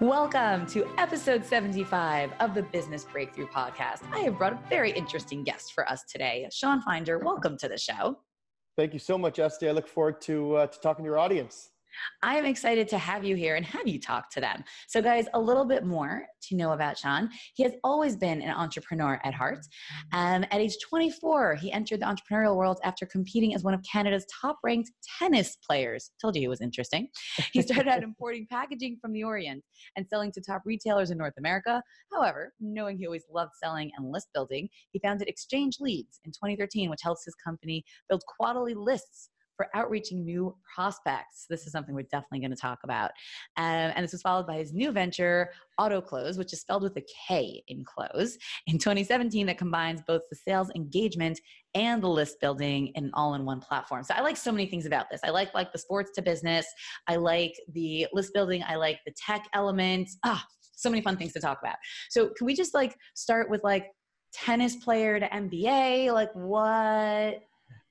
Welcome to episode 75 of the Business Breakthrough Podcast. I have brought a very interesting guest for us today. Shawn Finder, welcome to the show. Thank you so much, Esty. I look forward to, uh, to talking to your audience. I am excited to have you here and have you talk to them. So, guys, a little bit more to know about Shawn. He has always been an entrepreneur at heart. Um, at age 24, he entered the entrepreneurial world after competing as one of Canada's top ranked tennis players. Told you he was interesting. He started out importing packaging from the Orient and selling to top retailers in North America. However, knowing he always loved selling and list building, he founded ExchangeLeads in 2013, which helps his company build quarterly lists for outreaching new prospects. This is something we're definitely going to talk about. Um, and this was followed by his new venture, AutoKlose, which is spelled with a K in close, in 2017 that combines both the sales engagement and the list building in all-in-one platform. So I like so many things about this. I like like the sports to business. I like the list building. I like the tech element. Ah, so many fun things to talk about. So can we just like start with like tennis player to MBA? Like what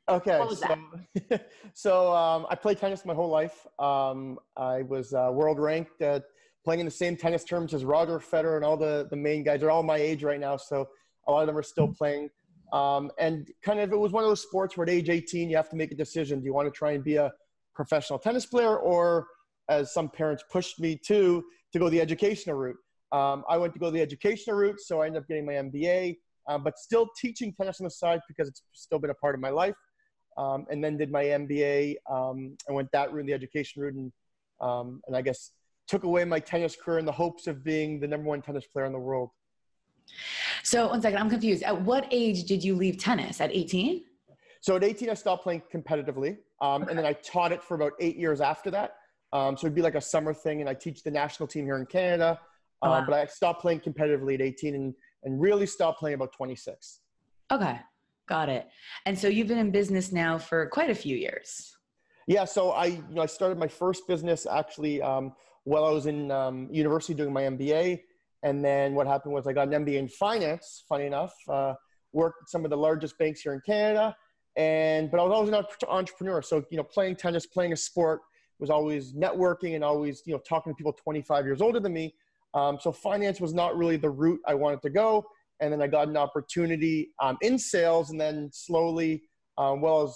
Okay, so, so um, I played tennis my whole life. Um, I was uh, world ranked, uh, playing in the same tennis terms as Roger Federer and all the, the main guys. They're all my age right now, so a lot of them are still playing. Um, and kind of, it was one of those sports where at age 18, you have to make a decision. Do you want to try and be a professional tennis player, or as some parents pushed me to, to go the educational route? Um, I went to go the educational route, so I ended up getting my MBA, uh, but still teaching tennis on the side because it's still been a part of my life um, and then did my MBA. Um, I went that route, the education route, and um, and I guess took away my tennis career in the hopes of being the number one tennis player in the world. So one second, I'm confused. At what age did you leave tennis? At 18? So at 18, I stopped playing competitively, um, okay. and then I taught it for about eight years after that. Um, so it'd be like a summer thing, and I teach the national team here in Canada. Oh, um, wow. But I stopped playing competitively at 18, and and really stopped playing about 26. Okay. Got it. And so you've been in business now for quite a few years. Yeah. So I, you know, I started my first business actually um, while I was in um, university doing my MBA. And then what happened was I got an MBA in finance, funny enough, uh, worked at some of the largest banks here in Canada. And, but I was always an entrepreneur. So, you know, playing tennis, playing a sport was always networking and always, you know, talking to people 25 years older than me. Um, so finance was not really the route I wanted to go and then I got an opportunity um, in sales, and then slowly, um, well as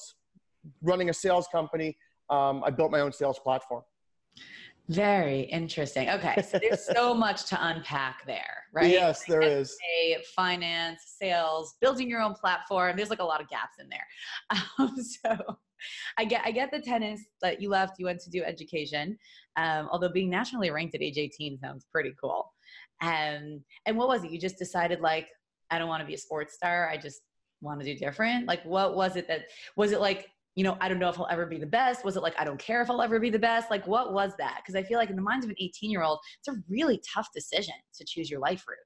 running a sales company, um, I built my own sales platform. Very interesting. Okay, so there's so much to unpack there, right? Yes, like there is. Finance, sales, building your own platform. There's like a lot of gaps in there. Um, so I get I get the tennis that you left. You went to do education, um, although being nationally ranked at age 18 sounds pretty cool. Um, and what was it? You just decided like, I don't want to be a sports star. I just want to do different. Like, what was it that was it like? You know, I don't know if I'll ever be the best. Was it like I don't care if I'll ever be the best? Like, what was that? Because I feel like in the minds of an 18 year old, it's a really tough decision to choose your life route.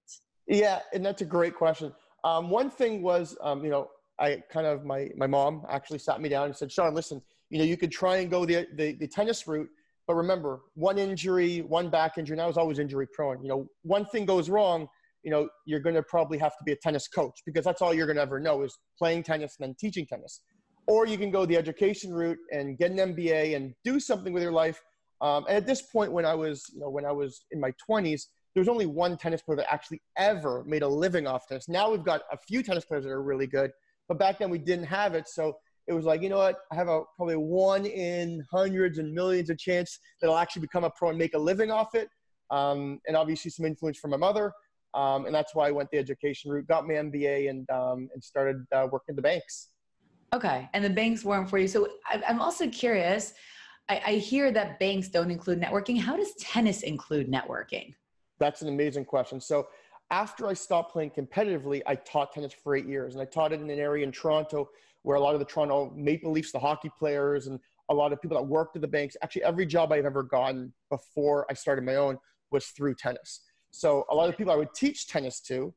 Yeah, and that's a great question. Um, one thing was, um, you know, I kind of my my mom actually sat me down and said, Shawn, listen, you know, you could try and go the the, the tennis route, but remember, one injury, one back injury, and I was always injury prone. You know, one thing goes wrong, you know, you're going to probably have to be a tennis coach because that's all you're going to ever know is playing tennis and then teaching tennis. Or you can go the education route and get an MBA and do something with your life. Um, and at this point, when I was, you know, when I was in my 20s, there was only one tennis player that actually ever made a living off tennis. Now we've got a few tennis players that are really good, but back then we didn't have it. So it was like, you know what? I have a probably one in hundreds and millions of chance that I'll actually become a pro and make a living off it. Um, and obviously some influence from my mother. Um, and that's why I went the education route, got my MBA, and um, and started uh, working the banks. Okay, and the banks weren't for you. So I'm also curious. I, I hear that banks don't include networking. How does tennis include networking? That's an amazing question. So after I stopped playing competitively, I taught tennis for eight years, and I taught it in an area in Toronto where a lot of the Toronto Maple Leafs, the hockey players, and a lot of people that worked at the banks, actually every job I've ever gotten before I started my own was through tennis. So a lot of people I would teach tennis to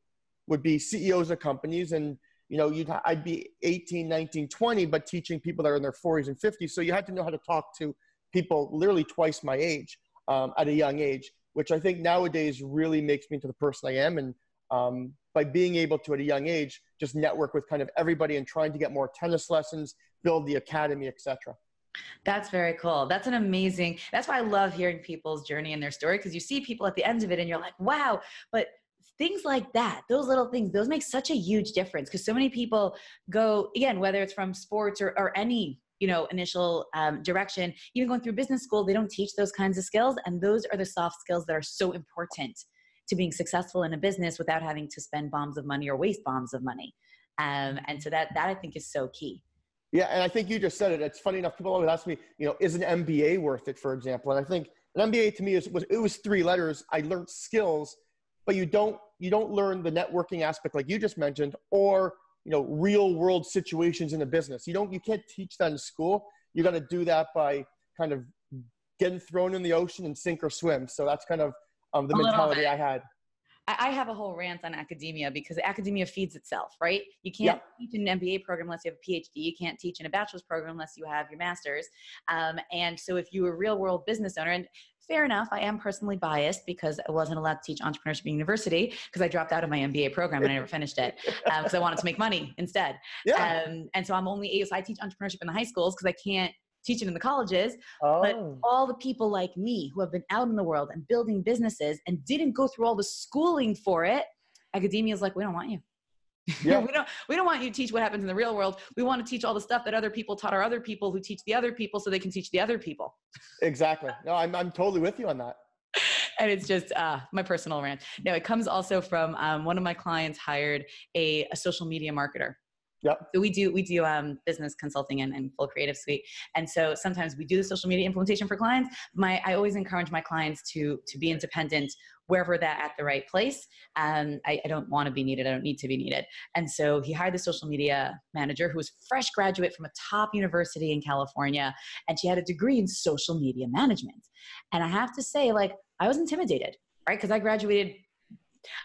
would be CEOs of companies and you know, you'd, I'd be 18, 19, 20, but teaching people that are in their 40s and 50s. So you had to know how to talk to people literally twice my age um, at a young age, which I think nowadays really makes me into the person I am. And um, by being able to, at a young age, just network with kind of everybody and trying to get more tennis lessons, build the academy, etc. That's very cool. That's an amazing. That's why I love hearing people's journey and their story because you see people at the end of it and you're like, wow. But things like that those little things those make such a huge difference because so many people go again whether it's from sports or, or any you know initial um, direction even going through business school they don't teach those kinds of skills and those are the soft skills that are so important to being successful in a business without having to spend bombs of money or waste bombs of money. Um, and so that that i think is so key. Yeah and i think you just said it. It's funny enough people always ask me you know is an mba worth it for example? And i think an mba to me is, was it was three letters. I learned skills but you don't you don't learn the networking aspect like you just mentioned or you know real world situations in a business. You don't you can't teach that in school. You got to do that by kind of getting thrown in the ocean and sink or swim. So that's kind of um, the mentality i had I have a whole rant on academia because academia feeds itself, right? You can't teach an MBA program unless you have a PhD. You can't teach in a bachelor's program unless you have your master's. Um, and so, if you're a real world business owner, and fair enough. I am personally biased because I wasn't allowed to teach entrepreneurship in university because I dropped out of my MBA program and I never finished it because um, I wanted to make money instead. Yeah. Um, and so I'm only, so I teach entrepreneurship in the high schools because I can't teach it in the colleges. Oh. But all the people like me who have been out in the world and building businesses and didn't go through all the schooling for it, academia is like, we don't want you. Yeah. we don't we don't want you to teach what happens in the real world. We want to teach all the stuff that other people taught our other people who teach the other people so they can teach the other people. Exactly. No, I'm I'm totally with you on that. and it's just uh, my personal rant. No, it comes also from um, one of my clients hired a, a social media marketer. Yep. So we do we do um, business consulting and, and full creative suite, and so sometimes we do the social media implementation for clients. My I always encourage my clients to to be independent wherever they're at the right place. Um, I, I don't want to be needed. I don't need to be needed. And so he hired the social media manager who was fresh graduate from a top university in California, and she had a degree in social media management. And I have to say, like, I was intimidated, right? Because I graduated.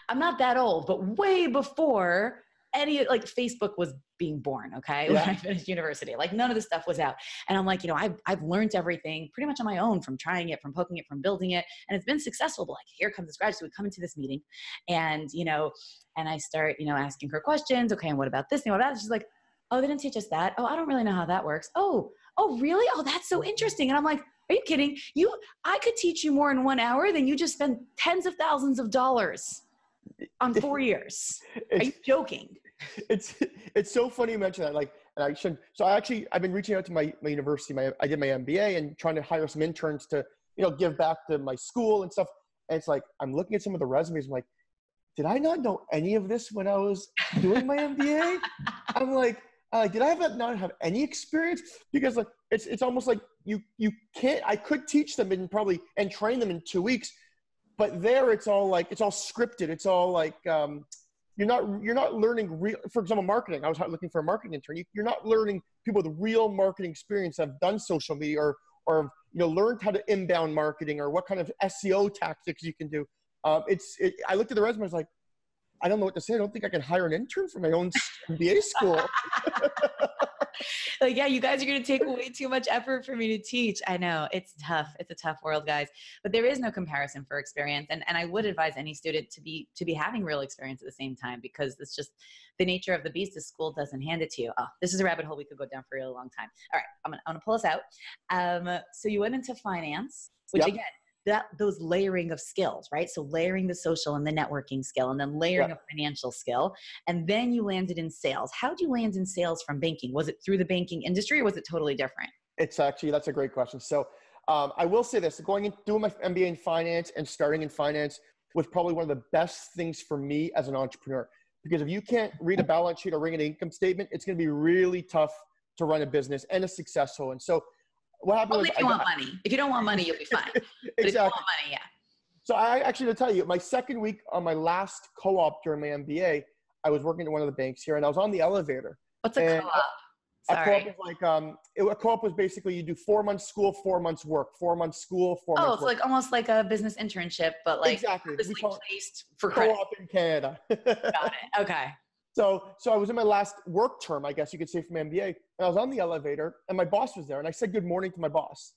I'm not that old, but way before any like Facebook was being born, okay, yeah. when I finished university. Like none of this stuff was out. And I'm like, you know, I've, I've learned everything pretty much on my own from trying it, from poking it, from building it. And it's been successful. But like, here comes this graduate. So we come into this meeting and, you know, and I start, you know, asking her questions. Okay, and what about this? And what about that? She's like, oh, they didn't teach us that. Oh, I don't really know how that works. Oh, oh, really? Oh, that's so interesting. And I'm like, are you kidding? You, I could teach you more in one hour than you just spent tens of thousands of dollars on four years. Are you joking? it's it's so funny you mention that. Like, and I should. So I actually I've been reaching out to my my university. My I did my MBA and trying to hire some interns to you know give back to my school and stuff. And it's like I'm looking at some of the resumes. I'm like, did I not know any of this when I was doing my MBA? I'm like, I'm like, did I have not have any experience? Because like it's it's almost like you you can't. I could teach them and probably and train them in two weeks, but there it's all like it's all scripted. It's all like um, you're not you're not learning real for example marketing. I was looking for a marketing intern. You, are not learning people with real marketing experience have done social media or or you know learned how to inbound marketing or what kind of seo tactics you can do. Um, it's it, i looked at the resume i was like i don't know what to say i don't think i can hire an intern for my own mba school like, yeah, you guys are going to take way too much effort for me to teach. I know it's tough. It's a tough world, guys. But there is no comparison for experience, and and I would advise any student to be to be having real experience at the same time because it's just the nature of the beast. The school doesn't hand it to you. Oh, this is a rabbit hole we could go down for a really long time. All right, I'm gonna, I'm gonna pull us out. Um, so you went into finance, which yep. again that those layering of skills, right? So layering the social and the networking skill, and then layering a financial skill, and then you landed in sales. How did you land in sales from banking? Was it through the banking industry, or was it totally different? It's actually that's a great question. So um, I will say this: going and doing my MBA in finance and starting in finance was probably one of the best things for me as an entrepreneur. Because if you can't read a balance sheet or read an income statement, it's going to be really tough to run a business and a successful. And so what happened Only if you I, want money. If you don't want money, you'll be fine. exactly. if you want money, yeah. So I actually to tell you, my second week on my last co-op during my MBA, I was working at one of the banks here, and I was on the elevator. What's a co-op? A co-op is like um, it, a co-op was basically you do four months school, four months work, four months school, four oh, months. Oh, it's work. like almost like a business internship, but like exactly. We call it placed for co-op in Canada. Got it. Okay. So, so I was in my last work term, I guess you could say, from MBA, and I was on the elevator, and my boss was there, and I said good morning to my boss,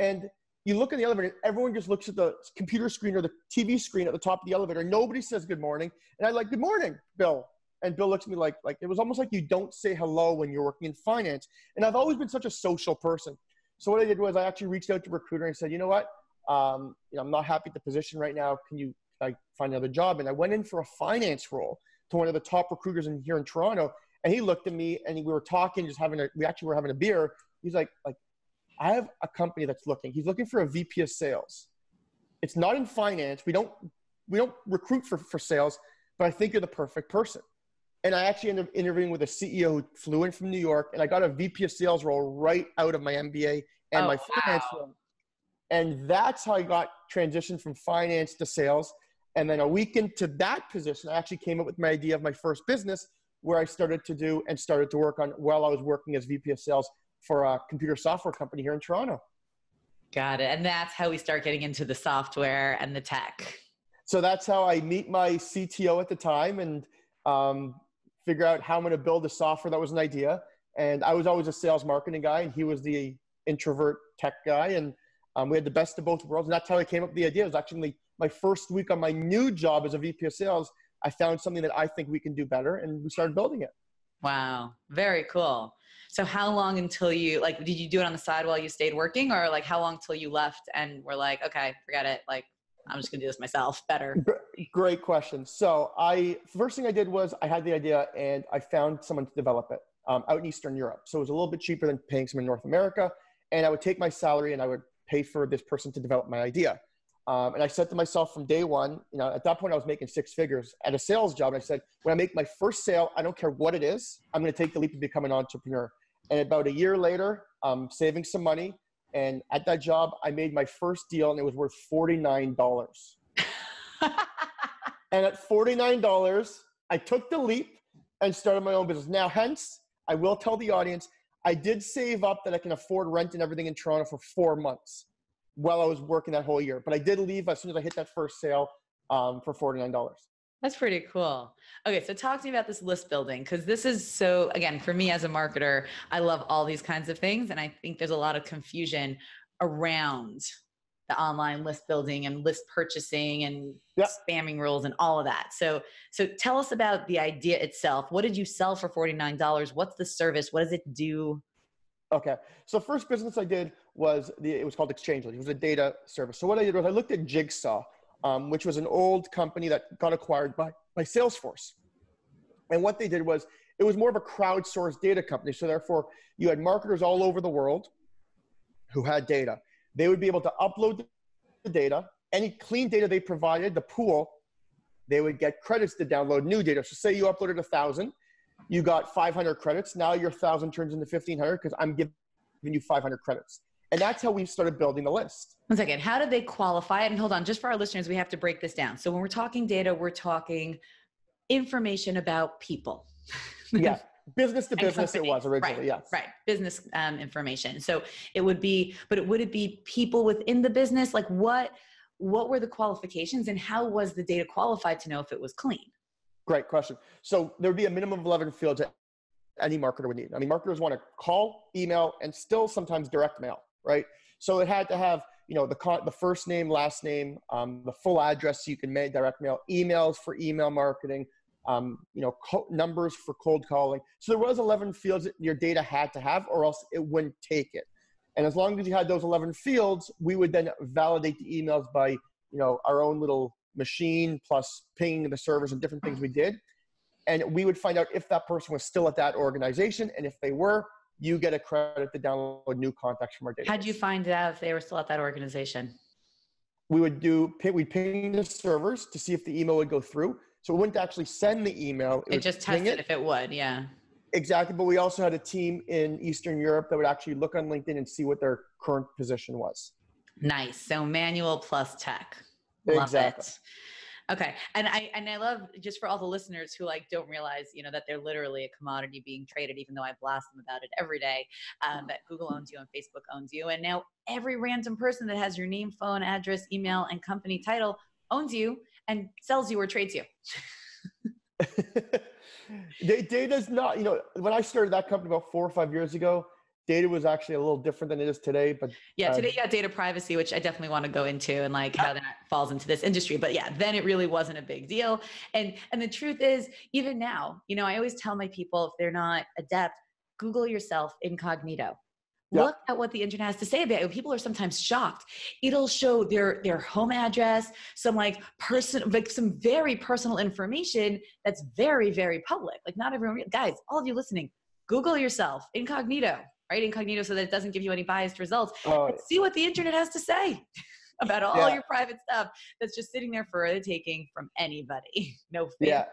and you look in the elevator, everyone just looks at the computer screen or the TV screen at the top of the elevator. Nobody says good morning, and I like good morning, Bill, and Bill looks at me like like it was almost like you don't say hello when you're working in finance, and I've always been such a social person. So what I did was I actually reached out to recruiter and said, you know what, um, you know, I'm not happy at the position right now. Can you I find another job? And I went in for a finance role to one of the top recruiters in here in Toronto. And he looked at me and we were talking, just having a, we actually were having a beer. He's like, like, I have a company that's looking. He's looking for a VP of sales. It's not in finance. We don't, we don't recruit for, for sales, but I think you're the perfect person. And I actually ended up interviewing with a CEO who flew in from New York and I got a VP of sales role right out of my MBA and Oh, my finance wow. role. And that's how I got transitioned from finance to sales. And then a week into that position, I actually came up with my idea of my first business where I started to do and started to work on while I was working as VP of sales for a computer software company here in Toronto. Got it. And that's how we start getting into the software and the tech. So that's how I meet my CTO at the time and um, figure out how I'm going to build the software. That was an idea. And I was always a sales marketing guy, and he was the introvert tech guy. And um, we had the best of both worlds. And that's how I came up with the idea. It was actually my first week on my new job as a VP of sales. I found something that I think we can do better, and we started building it. Wow. Very cool. So how long until you like did you do it on the side while you stayed working or like how long till you left and were like, okay, forget it. Like I'm just gonna do this myself better. Great question. So I first thing I did was I had the idea and I found someone to develop it um, out in Eastern Europe. So it was a little bit cheaper than paying someone in North America. And I would take my salary and I would pay for this person to develop my idea. Um, and I said to myself from day one, you know, at that point I was making six figures at a sales job. And I said, when I make my first sale, I don't care what it is, I'm going to take the leap and become an entrepreneur. And about a year later, um, saving some money. And at that job, I made my first deal and it was worth $49. And at $49, I took the leap and started my own business. Now, hence, I will tell the audience, I did save up that I can afford rent and everything in Toronto for four months while I was working that whole year. But I did leave as soon as I hit that first sale um, for $49. That's pretty cool. Okay, so talk to me about this list building because this is so, again, for me as a marketer, I love all these kinds of things. And I think there's a lot of confusion around the online list building and list purchasing and Yep. spamming rules and all of that. So, so tell us about the idea itself. What did you sell for $49? What's the service? What does it do? Okay. So first business I did was the it was called Exchange.ly. It was a data service. So what I did was I looked at Jigsaw, um, which was an old company that got acquired by by Salesforce. And what they did was it was more of a crowdsourced data company. So therefore, you had marketers all over the world who had data. They would be able to upload the data, any clean data they provided, the pool, they would get credits to download new data. So say you uploaded a thousand, you got 500 credits. Now your thousand turns into 1500 because I'm giving you 500 credits. And that's how we've started building the list. One second. How did they qualify it? And hold on, just for our listeners, we have to break this down. So when we're talking data, we're talking information about people. Yeah. Business to business, it was originally, right, yes. Right. Business um, information. So it would be, but it, would it be people within the business? Like what, what were the qualifications and how was the data qualified to know if it was clean? Great question. So there would be a minimum of 11 fields that any marketer would need. I mean, marketers want to call, email, and still sometimes direct mail, right? So it had to have, you know, the con- the first name, last name, um, the full address so you can make direct mail, emails for email marketing, um, you know, co- numbers for cold calling. So there was 11 fields that your data had to have, or else it wouldn't take it. And as long as you had those 11 fields, we would then validate the emails by, you know, our own little machine plus pinging the servers and different things we did. And we would find out if that person was still at that organization. And if they were, you get a credit to download new contacts from our database. How'd you find out if they were still at that organization? we would do we'd ping the servers to see if the email would go through. So we wouldn't actually send the email. It would just tested if it would. Yeah. Exactly. But we also had a team in Eastern Europe that would actually look on LinkedIn and see what their current position was. Nice. So manual plus tech. Love Exactly. it. Okay. And I and I love just for all the listeners who like don't realize, you know, that they're literally a commodity being traded, even though I blast them about it every day. Um, that Google owns you and Facebook owns you. And now every random person that has your name, phone, address, email, and company title owns you and sells you or trades you. They data's not, you know, when I started that company about four or five years ago, data was actually a little different than it is today. But yeah, today um, you got data privacy, which I definitely want to go into and like how that falls into this industry. But yeah, then it really wasn't a big deal. And and the truth is, even now, you know, I always tell my people if they're not adept, Google yourself incognito. Look at what the internet has to say about you. People are sometimes shocked. It'll show their their home address, some like person, like some very personal information that's very very public. Like not everyone, guys, all of you listening, Google yourself incognito right? Incognito so that it doesn't give you any biased results. Uh, see what the internet has to say about all yeah. your private stuff that's just sitting there for the taking from anybody. no yeah.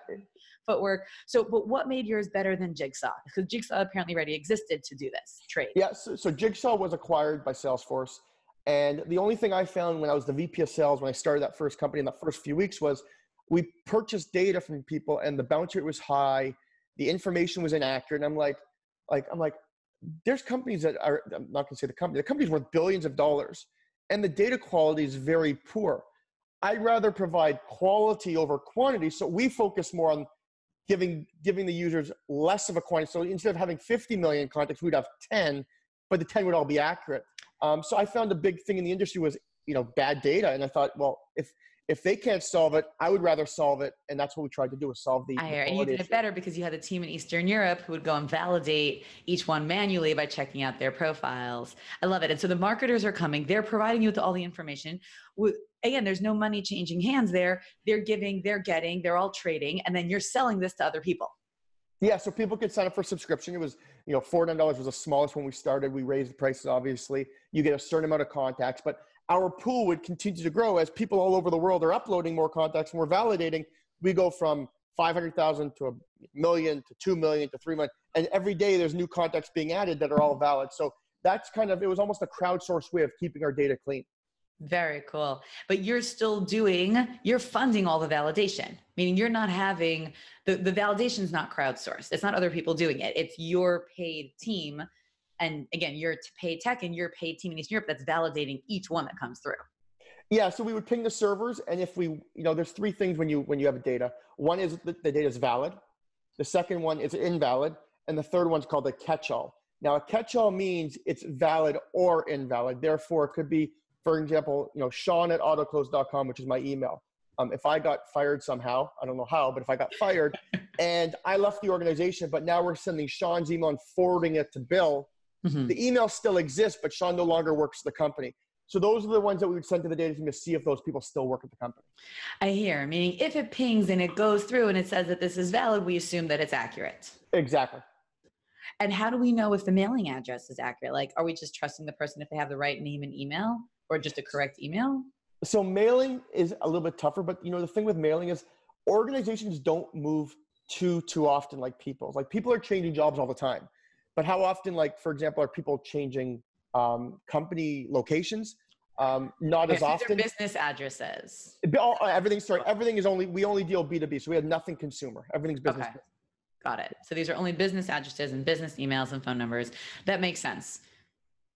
footwork. So, but what made yours better than Jigsaw? Because Jigsaw apparently already existed to do this trade. Yeah. So, so Jigsaw was acquired by Salesforce. And the only thing I found when I was the VP of sales, when I started that first company in the first few weeks was we purchased data from people and the bounce rate was high. The information was inaccurate. And I'm like, like, I'm like, there's companies that are i'm not going to say the company the company's worth billions of dollars and the data quality is very poor. I'd rather provide quality over quantity so we focus more on giving giving the users less of a quantity. So instead of having 50 million contacts we'd have 10 but the 10 would all be accurate. Um, so i found a big thing in the industry was you know bad data and i thought well if if they can't solve it, I would rather solve it, and that's what we tried to do: is solve the. I hear, and you did it better because you had a team in Eastern Europe who would go and validate each one manually by checking out their profiles. I love it, and so the marketers are coming; they're providing you with all the information. Again, there's no money changing hands there. They're giving, they're getting, they're all trading, and then you're selling this to other people. Yeah, so people could sign up for subscription. It was, you know, $400 was the smallest when we started. We raised the prices, obviously. You get a certain amount of contacts, but our pool would continue to grow as people all over the world are uploading more contacts and we're validating. We go from 500,000 to a million to 2 million to 3 million. And every day there's new contacts being added that are all valid. So that's kind of, it was almost a crowdsourced way of keeping our data clean. Very cool. But you're still doing, you're funding all the validation, meaning you're not having the, the validation is not crowdsourced. It's not other people doing it. It's your paid team and again you're paid tech and you're paid team in eastern europe that's validating each one that comes through. Yeah so we would ping the servers and if we you know there's three things when you when you have data. One is the, the data is valid. The second one is invalid and the third one's called a catch-all. Now a catch-all means it's valid or invalid. Therefore it could be for example you know shawn at autoklose.com which is my email. Um, if i got fired somehow i don't know how but if i got fired and i left the organization but now we're sending shawn's email and forwarding it to bill Mm-hmm. The email still exists, but Shawn no longer works the company. So those are the ones that we would send to the data team to see if those people still work at the company. I hear, meaning if it pings and it goes through and it says that this is valid, we assume that it's accurate. Exactly. And how do we know if the mailing address is accurate? Like, are we just trusting the person if they have the right name and email or just a correct email? So mailing is a little bit tougher, but you know, the thing with mailing is organizations don't move too, too often like people. Like people are changing jobs all the time. But how often, like for example, are people changing um, company locations? Um, not as often. business addresses. All, uh, everything. Sorry, everything is only we only deal B two B, so we have nothing consumer. Everything's business. Okay. Got it. So these are only business addresses and business emails and phone numbers. That makes sense.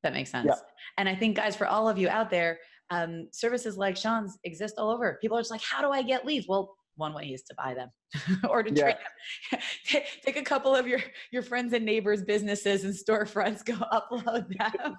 That makes sense. Yeah. And I think, guys, for all of you out there, um, services like Shawn's exist all over. People are just like, how do I get leads? Well, one way is to buy them or to yeah. them. Take a couple of your your friends and neighbors' businesses and storefronts, go upload them,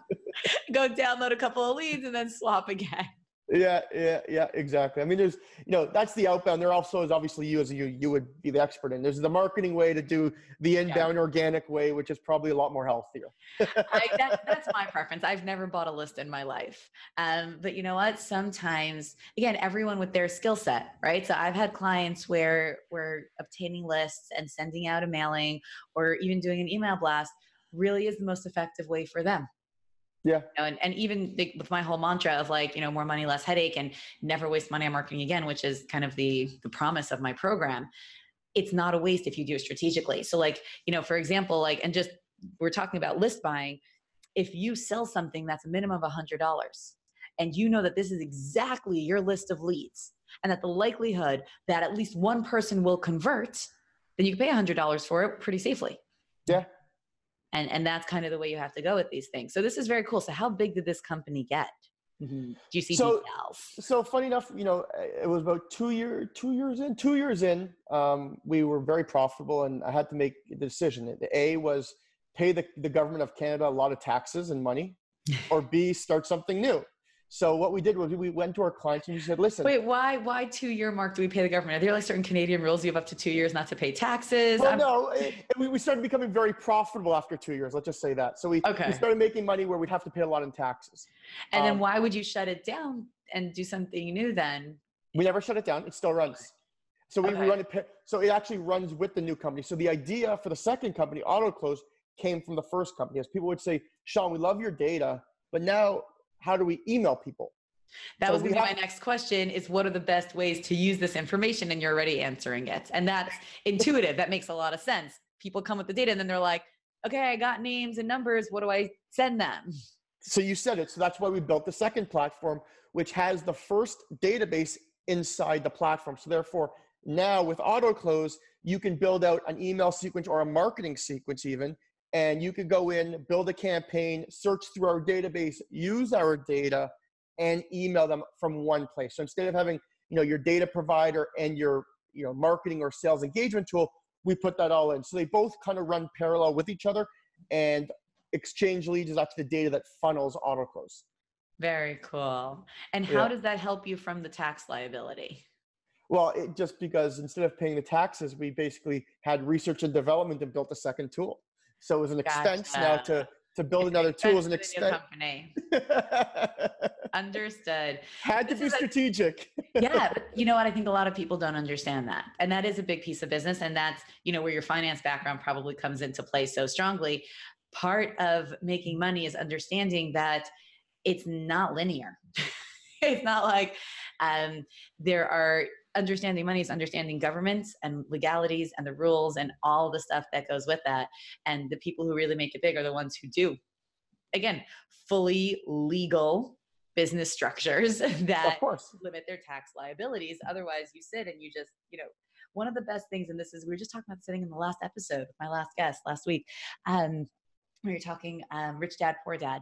go download a couple of leads, and then swap again. Yeah, yeah, yeah, exactly. I mean, there's, you know, that's the outbound. There also is obviously you as you, you would be the expert in. There's the marketing way to do the inbound yeah. organic way, which is probably a lot more healthier. I, that, that's my preference. I've never bought a list in my life. Um, but you know what? Sometimes, again, everyone with their skill set, right? So I've had clients where we're obtaining lists and sending out a mailing or even doing an email blast really is the most effective way for them yeah. You know, and, and even the, with my whole mantra of like, you know, more money, less headache and never waste money on marketing again, which is kind of the, the promise of my program. It's not a waste if you do it strategically. So like, you know, for example, like, and just we're talking about list buying. If you sell something that's a minimum of a hundred dollars and you know that this is exactly your list of leads and that the likelihood that at least one person will convert, then you can pay a $100 for it pretty safely. Yeah. And, and that's kind of the way you have to go with these things. So this is very cool. So how big did this company get? Mm-hmm. Do you see So- details? So funny enough, you know, it was about two year, two years in, two years in, um, we were very profitable, and I had to make a decision. The A was pay the, the government of Canada a lot of taxes and money, or B start something new. So what we did was we went to our clients and we said, listen, Wait, why why two year mark do we pay the government? Are there like certain Canadian rules you have up to two years not to pay taxes? well, I'm- no, it, it- we, started becoming very profitable after two years. Let's just say that. So we, Okay. we started making money where we'd have to pay a lot in taxes. And then Um, why would you shut it down and do something new then? We never shut it down. It still runs. So we, Okay. we run it. So it actually runs with the new company. So the idea for the second company, AutoKlose, came from the first company. As people would say, Shawn, we love your data, but now how do we email people? That So was going to be my next question is what are the best ways to use this information? And you're already answering it. And that's intuitive. That makes a lot of sense. People come with the data and then they're like, okay, I got names and numbers. What do I send them? So you said it. So that's why we built the second platform, which has the first database inside the platform. So therefore, now with AutoKlose, you can build out an email sequence or a marketing sequence even, and you could go in, build a campaign, search through our database, use our data, and email them from one place. So instead of having you know your data provider and your you know marketing or sales engagement tool, we put that all in. So they both kind of run parallel with each other, and ExchangeLeads is actually the data that funnels AutoKlose. Very cool. And how Yeah. does that help you from the tax liability? Well, it, just because instead of paying the taxes, we basically had research and development and built a second tool. So it was an expense now to to build another tool as an expense for the new expense. company. Understood. had to This be is a- strategic. yeah but you know what i think a lot of people don't understand that and that is a big piece of business and that's you know where your finance background probably comes into play so strongly part of making money is understanding that it's not linear it's not like um, there are understanding money is understanding governments and legalities and the rules and all the stuff that goes with that and the people who really make it big are the ones who do again fully legal business structures that of course. limit their tax liabilities. Otherwise, you sit and you just, you know, one of the best things, and this is we were just talking about sitting in the last episode with my last guest last week. Um, we were talking um, Rich Dad Poor Dad.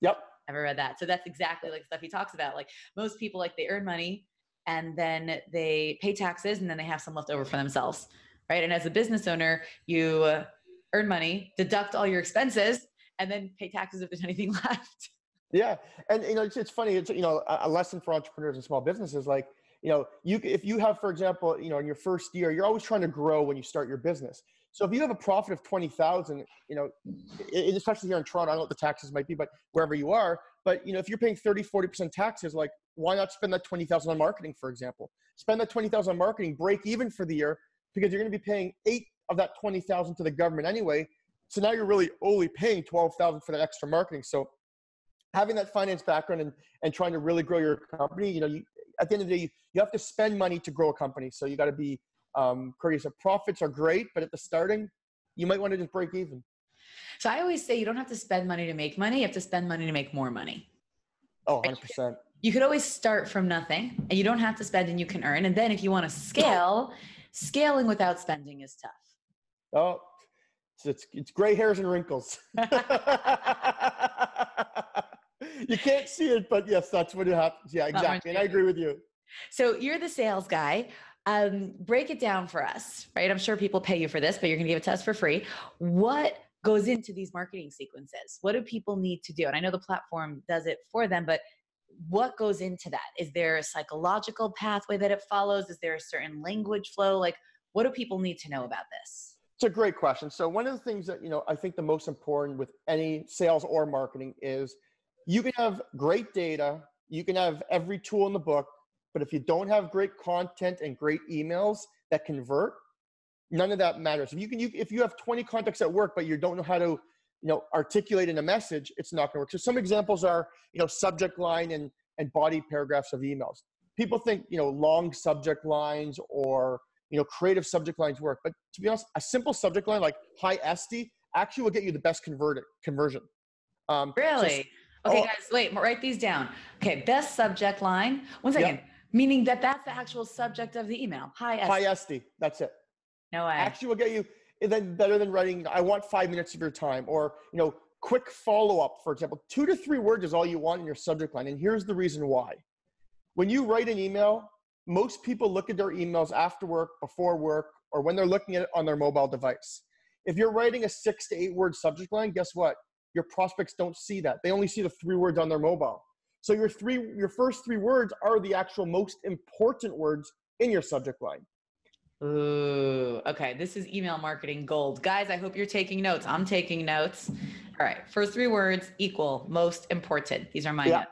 Yep. Ever read that? So that's exactly like stuff he talks about. Like most people, like they earn money and then they pay taxes and then they have some left over for themselves, right? And as a business owner, you uh, earn money, deduct all your expenses, and then pay taxes if there's anything left. Yeah, and you know it's, it's funny. It's you know a, lesson for entrepreneurs and small businesses. Like you know you if you have, for example, you know in your first year, you're always trying to grow when you start your business. So if you have a profit of twenty thousand, you know, especially here in Toronto, I don't know what the taxes might be, but wherever you are, but you know if you're paying 30, 40 percent taxes, like why not spend that twenty thousand on marketing, for example? Spend that twenty thousand on marketing, break even for the year because you're going to be paying eight of that twenty thousand to the government anyway. So now you're really only paying twelve thousand for that extra marketing. So having that finance background and, and trying to really grow your company, you know, you, at the end of the day, you, you have to spend money to grow a company. So you got to be um, courteous. So profits are great, but at the starting, you might want to just break even. So I always say you don't have to spend money to make money. You have to spend money to make more money. Oh, 100%. You could always start from nothing and you don't have to spend and you can earn. And then if you want to scale, scaling without spending is tough. Oh, it's, it's, it's gray hairs and wrinkles. you can't see it, but yes, that's what it happens. Yeah, exactly. And I agree with you. So you're the sales guy. Um, break it down for us, right? I'm sure people pay you for this, but you're going to give it to us for free. What goes into these marketing sequences? What do people need to do? And I know the platform does it for them, but what goes into that? Is there a psychological pathway that it follows? Is there a certain language flow? Like, what do people need to know about this? It's a great question. So one of the things that you know I think the most important with any sales or marketing is you can have great data, you can have every tool in the book, but if you don't have great content and great emails that convert, none of that matters. If you can, you, if you have 20 contacts at work, but you don't know how to, you know, articulate in a message, it's not going to work. So some examples are, you know, subject line and and body paragraphs of emails. People think, you know, long subject lines or you know, creative subject lines work. But to be honest, a simple subject line like hi Esty actually will get you the best converted conversion. Um, so- Really? Okay, Oh. guys, wait, write these down. Okay, best subject line. One second. Meaning that that's the actual subject of the email. Hi, Esty. Hi, Esty. That's it. No way. Actually, will get you then better than writing. I want five minutes of your time, or you know, quick follow up. For example, two to three words is all you want in your subject line, and here's the reason why. When you write an email, most people look at their emails after work, before work, or when they're looking at it on their mobile device. If you're writing a six to eight word subject line, guess what? Your prospects don't see that. They only see the three words on their mobile. So your three, your first three words are the actual most important words in your subject line. Ooh, okay. This is email marketing gold. Guys, I hope you're taking notes. I'm taking notes. All right. First three words equal most important. These are my Yeah. notes.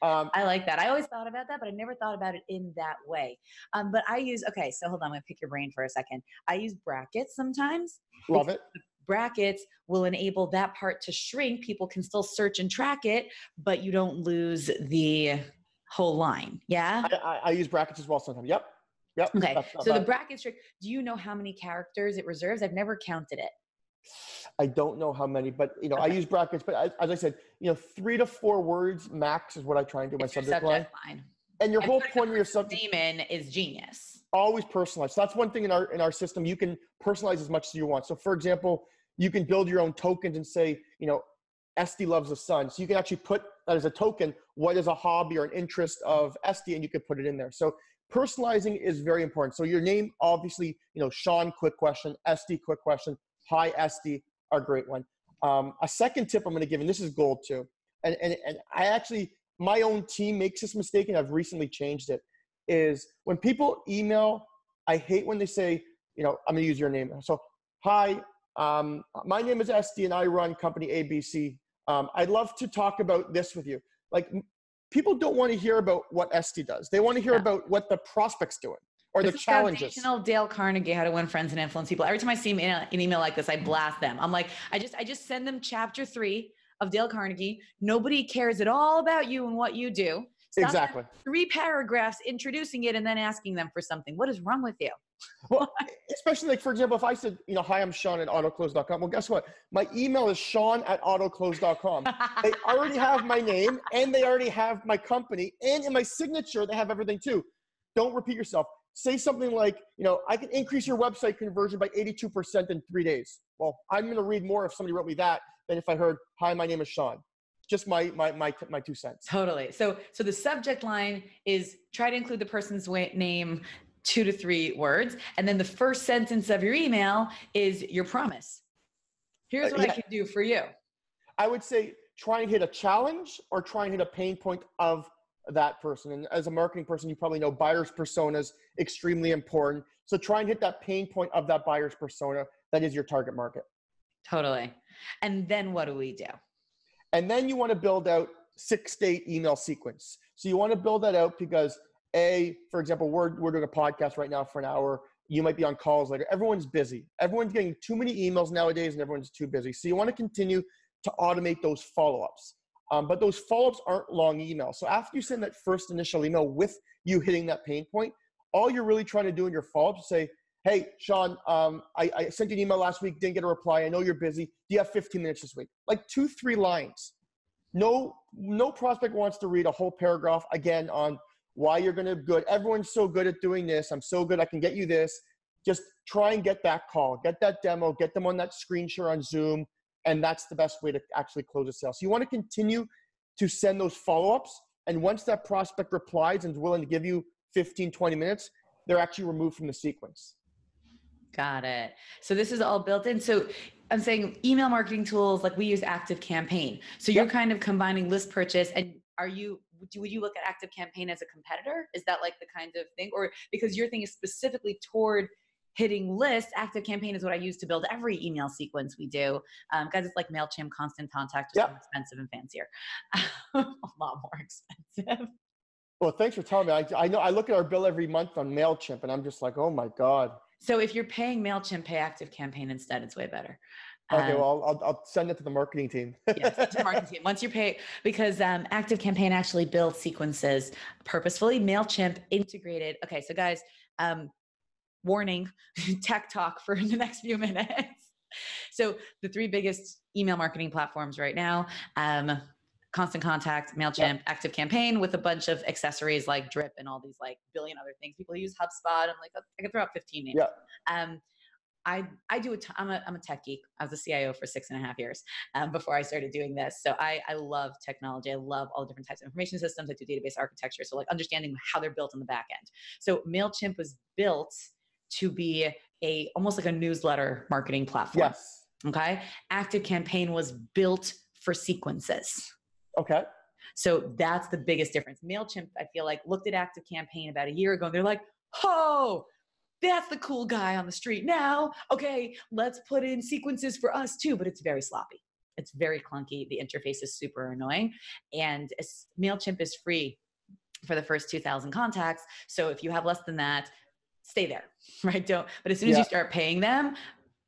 Um, I like that. I always thought about that, but I never thought about it in that way. Um, but I use, okay, so hold on. I'm going to pick your brain for a second. I use brackets sometimes. love it. Brackets will enable that part to shrink. People can still search and track it, but you don't lose the whole line. Yeah. I, I, I use brackets as well sometimes. Yep. Yep. Okay. So the bracket trick, do you know how many characters it reserves? I've never counted it. I don't know how many, but you know, I use brackets. But as, as I said, you know, three to four words max is what I try and do my your subject, line. line. And your And whole point of your subject in is genius. always personalized. So that's one thing in our in our system. You can personalize as much as you want. So for example, you can build your own tokens and say, you know, Esty loves the sun. So you can actually put that as a token. What is a hobby or an interest of Esty, and you can put it in there. So personalizing is very important. So your name, obviously, you know, Shawn, quick question, Esty, quick question, hi Esty, are great one. Um, a second tip I'm going to give, and this is gold too, and, and and I actually my own team makes this mistake, and I've recently changed it. Is when people email, I hate when they say, you know, I'm going to use your name. So, hi, um, my name is Esty, and I run company ABC. Um, I'd love to talk about this with you. Like, people don't want to hear about what Esty does. They want to hear Yeah. about what the prospect's doing or This the challenges. foundational Dale Carnegie, How to Win Friends and Influence People. Every time I see an email- an email like this, I blast them. I'm like, I just, I just send them chapter three of Dale Carnegie. Nobody cares at all about you and what you do. Exactly. Three paragraphs introducing it and then asking them for something. What is wrong with you? Well, especially like, for example, if I said, you know, hi, I'm Shawn at autoklose.com. Well, guess what? My email is Shawn at autoklose.com. they already have my name and they already have my company. And in my signature, they have everything too. Don't repeat yourself. Say something like, you know, I can increase your website conversion by 82% in three days. Well, I'm going to read more if somebody wrote me that than if I heard, hi, my name is Shawn. Just my, my, my, my two cents. Totally. So so the subject line is try to include the person's name two to three words and then the first sentence of your email is your promise. Here's Uh, what I yeah. can do for you. I would say try and hit a challenge or try and hit a pain point of that person. And as a marketing person, you probably know buyer's persona is extremely important. So try and hit that pain point of that buyer's persona that is your target market. Totally. And then what do we do? And then you want to build out six state email sequence. So you want to build that out because a, for example, we're, we're doing a podcast right now for an hour. You might be on calls later. Everyone's busy. Everyone's getting too many emails nowadays and everyone's too busy. So you want to continue to automate those follow-ups. Um, but those follow-ups aren't long emails. So after you send that first initial email with you hitting that pain point, all you're really trying to do in your follow-up is say, hey, Shawn, um, I, I sent you an email last week, didn't get a reply. I know you're busy. Do you have 15 minutes this week? Like two, three lines. No, no prospect wants to read a whole paragraph again on why you're going to be good. Everyone's so good at doing this. I'm so good. I can get you this. Just try and get that call, get that demo, get them on that screen share on Zoom. And that's the best way to actually close a sale. So you want to continue to send those follow-ups. And once that prospect replies and is willing to give you 15, 20 minutes, they're actually removed from the sequence. Got it. So this is all built in. So I'm saying email marketing tools like we use Active Campaign. So you're Yep. kind of combining list purchase and are you would you, would you look at Active Campaign as a competitor? Is that like the kind of thing or because your thing is specifically toward hitting lists, Active Campaign is what I use to build every email sequence we do. Um, guys, it's like MailChimp, Constant Contact, just Yep. more expensive and fancier. a lot more expensive. Well, thanks for telling me. I, I know I look at our bill every month on MailChimp and I'm just like, oh my God. So if you're paying MailChimp, pay Active Campaign instead. It's way better. Okay, Um, well, I'll, I'll send it to the marketing team. yes, to marketing team. Once you pay, because um, Active Campaign actually builds sequences purposefully. Mailchimp integrated. Okay, so guys, um, warning, tech talk for the next few minutes. So the three biggest email marketing platforms right now. Um, Constant Contact, MailChimp, Active Campaign with a bunch of accessories like Drip and all these like billion other things. People use HubSpot. I'm like, I could throw out 15 names. Yeah. Um, I, I do a t- I'm a, I'm a tech geek. I was a CIO for six and a half years um, before I started doing this. So I, I love technology. I love all different types of information systems. I do database architecture. So like understanding how they're built on the back end. So MailChimp was built to be a almost like a newsletter marketing platform. Yes. Okay. Active Campaign was built for sequences. Okay. So that's the biggest difference. MailChimp, I feel like, looked at Active Campaign about a year ago and they're like, oh, that's the cool guy on the street now. Okay, let's put in sequences for us too, but it's very sloppy. It's very clunky. The interface is super annoying. And MailChimp is free for the first 2,000 contacts. So if you have less than that, stay there, right? Don't, but as soon as Yeah. you start paying them,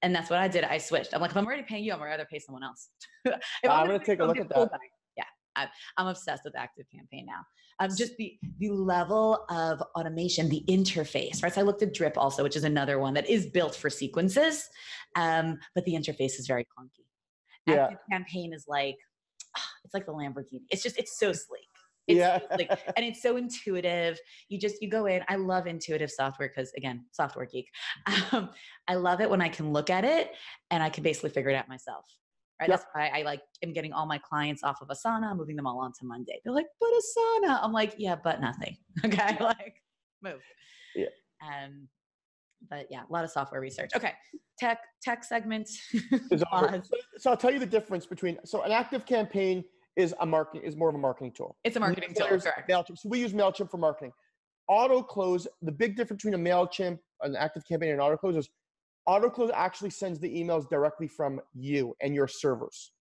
and that's what I did, I switched. I'm like, if I'm already paying you, I'm going rather pay someone else. If I'm gonna gonna take a look at that. guy, I'm obsessed with Active Campaign now. Um, just the the level of automation, the interface, right? So I looked at Drip also, which is another one that is built for sequences, um, but the interface is very clunky. Yeah. Active Campaign is like, it's like the Lamborghini. It's just it's so sleek. It's Yeah. so sleek. and it's so intuitive. You just you go in. I love intuitive software because again, software geek. Um, I love it when I can look at it and I can basically figure it out myself. Right. Yep. That's why I like am getting all my clients off of Asana, moving them all onto Monday. They're like, but Asana. I'm like, yeah, but nothing. Okay. like move. Yeah. Um, but yeah, a lot of software research. Okay. Tech, tech segment. Is over. Pause. So, so I'll tell you the difference between so an active campaign is a marketing is more of a marketing tool. It's a marketing tool, correct. MailChimp. So we use MailChimp for marketing. AutoKlose, the big difference between a MailChimp, an active campaign, and AutoKlose is AutoKlose actually sends the emails directly from you and your servers.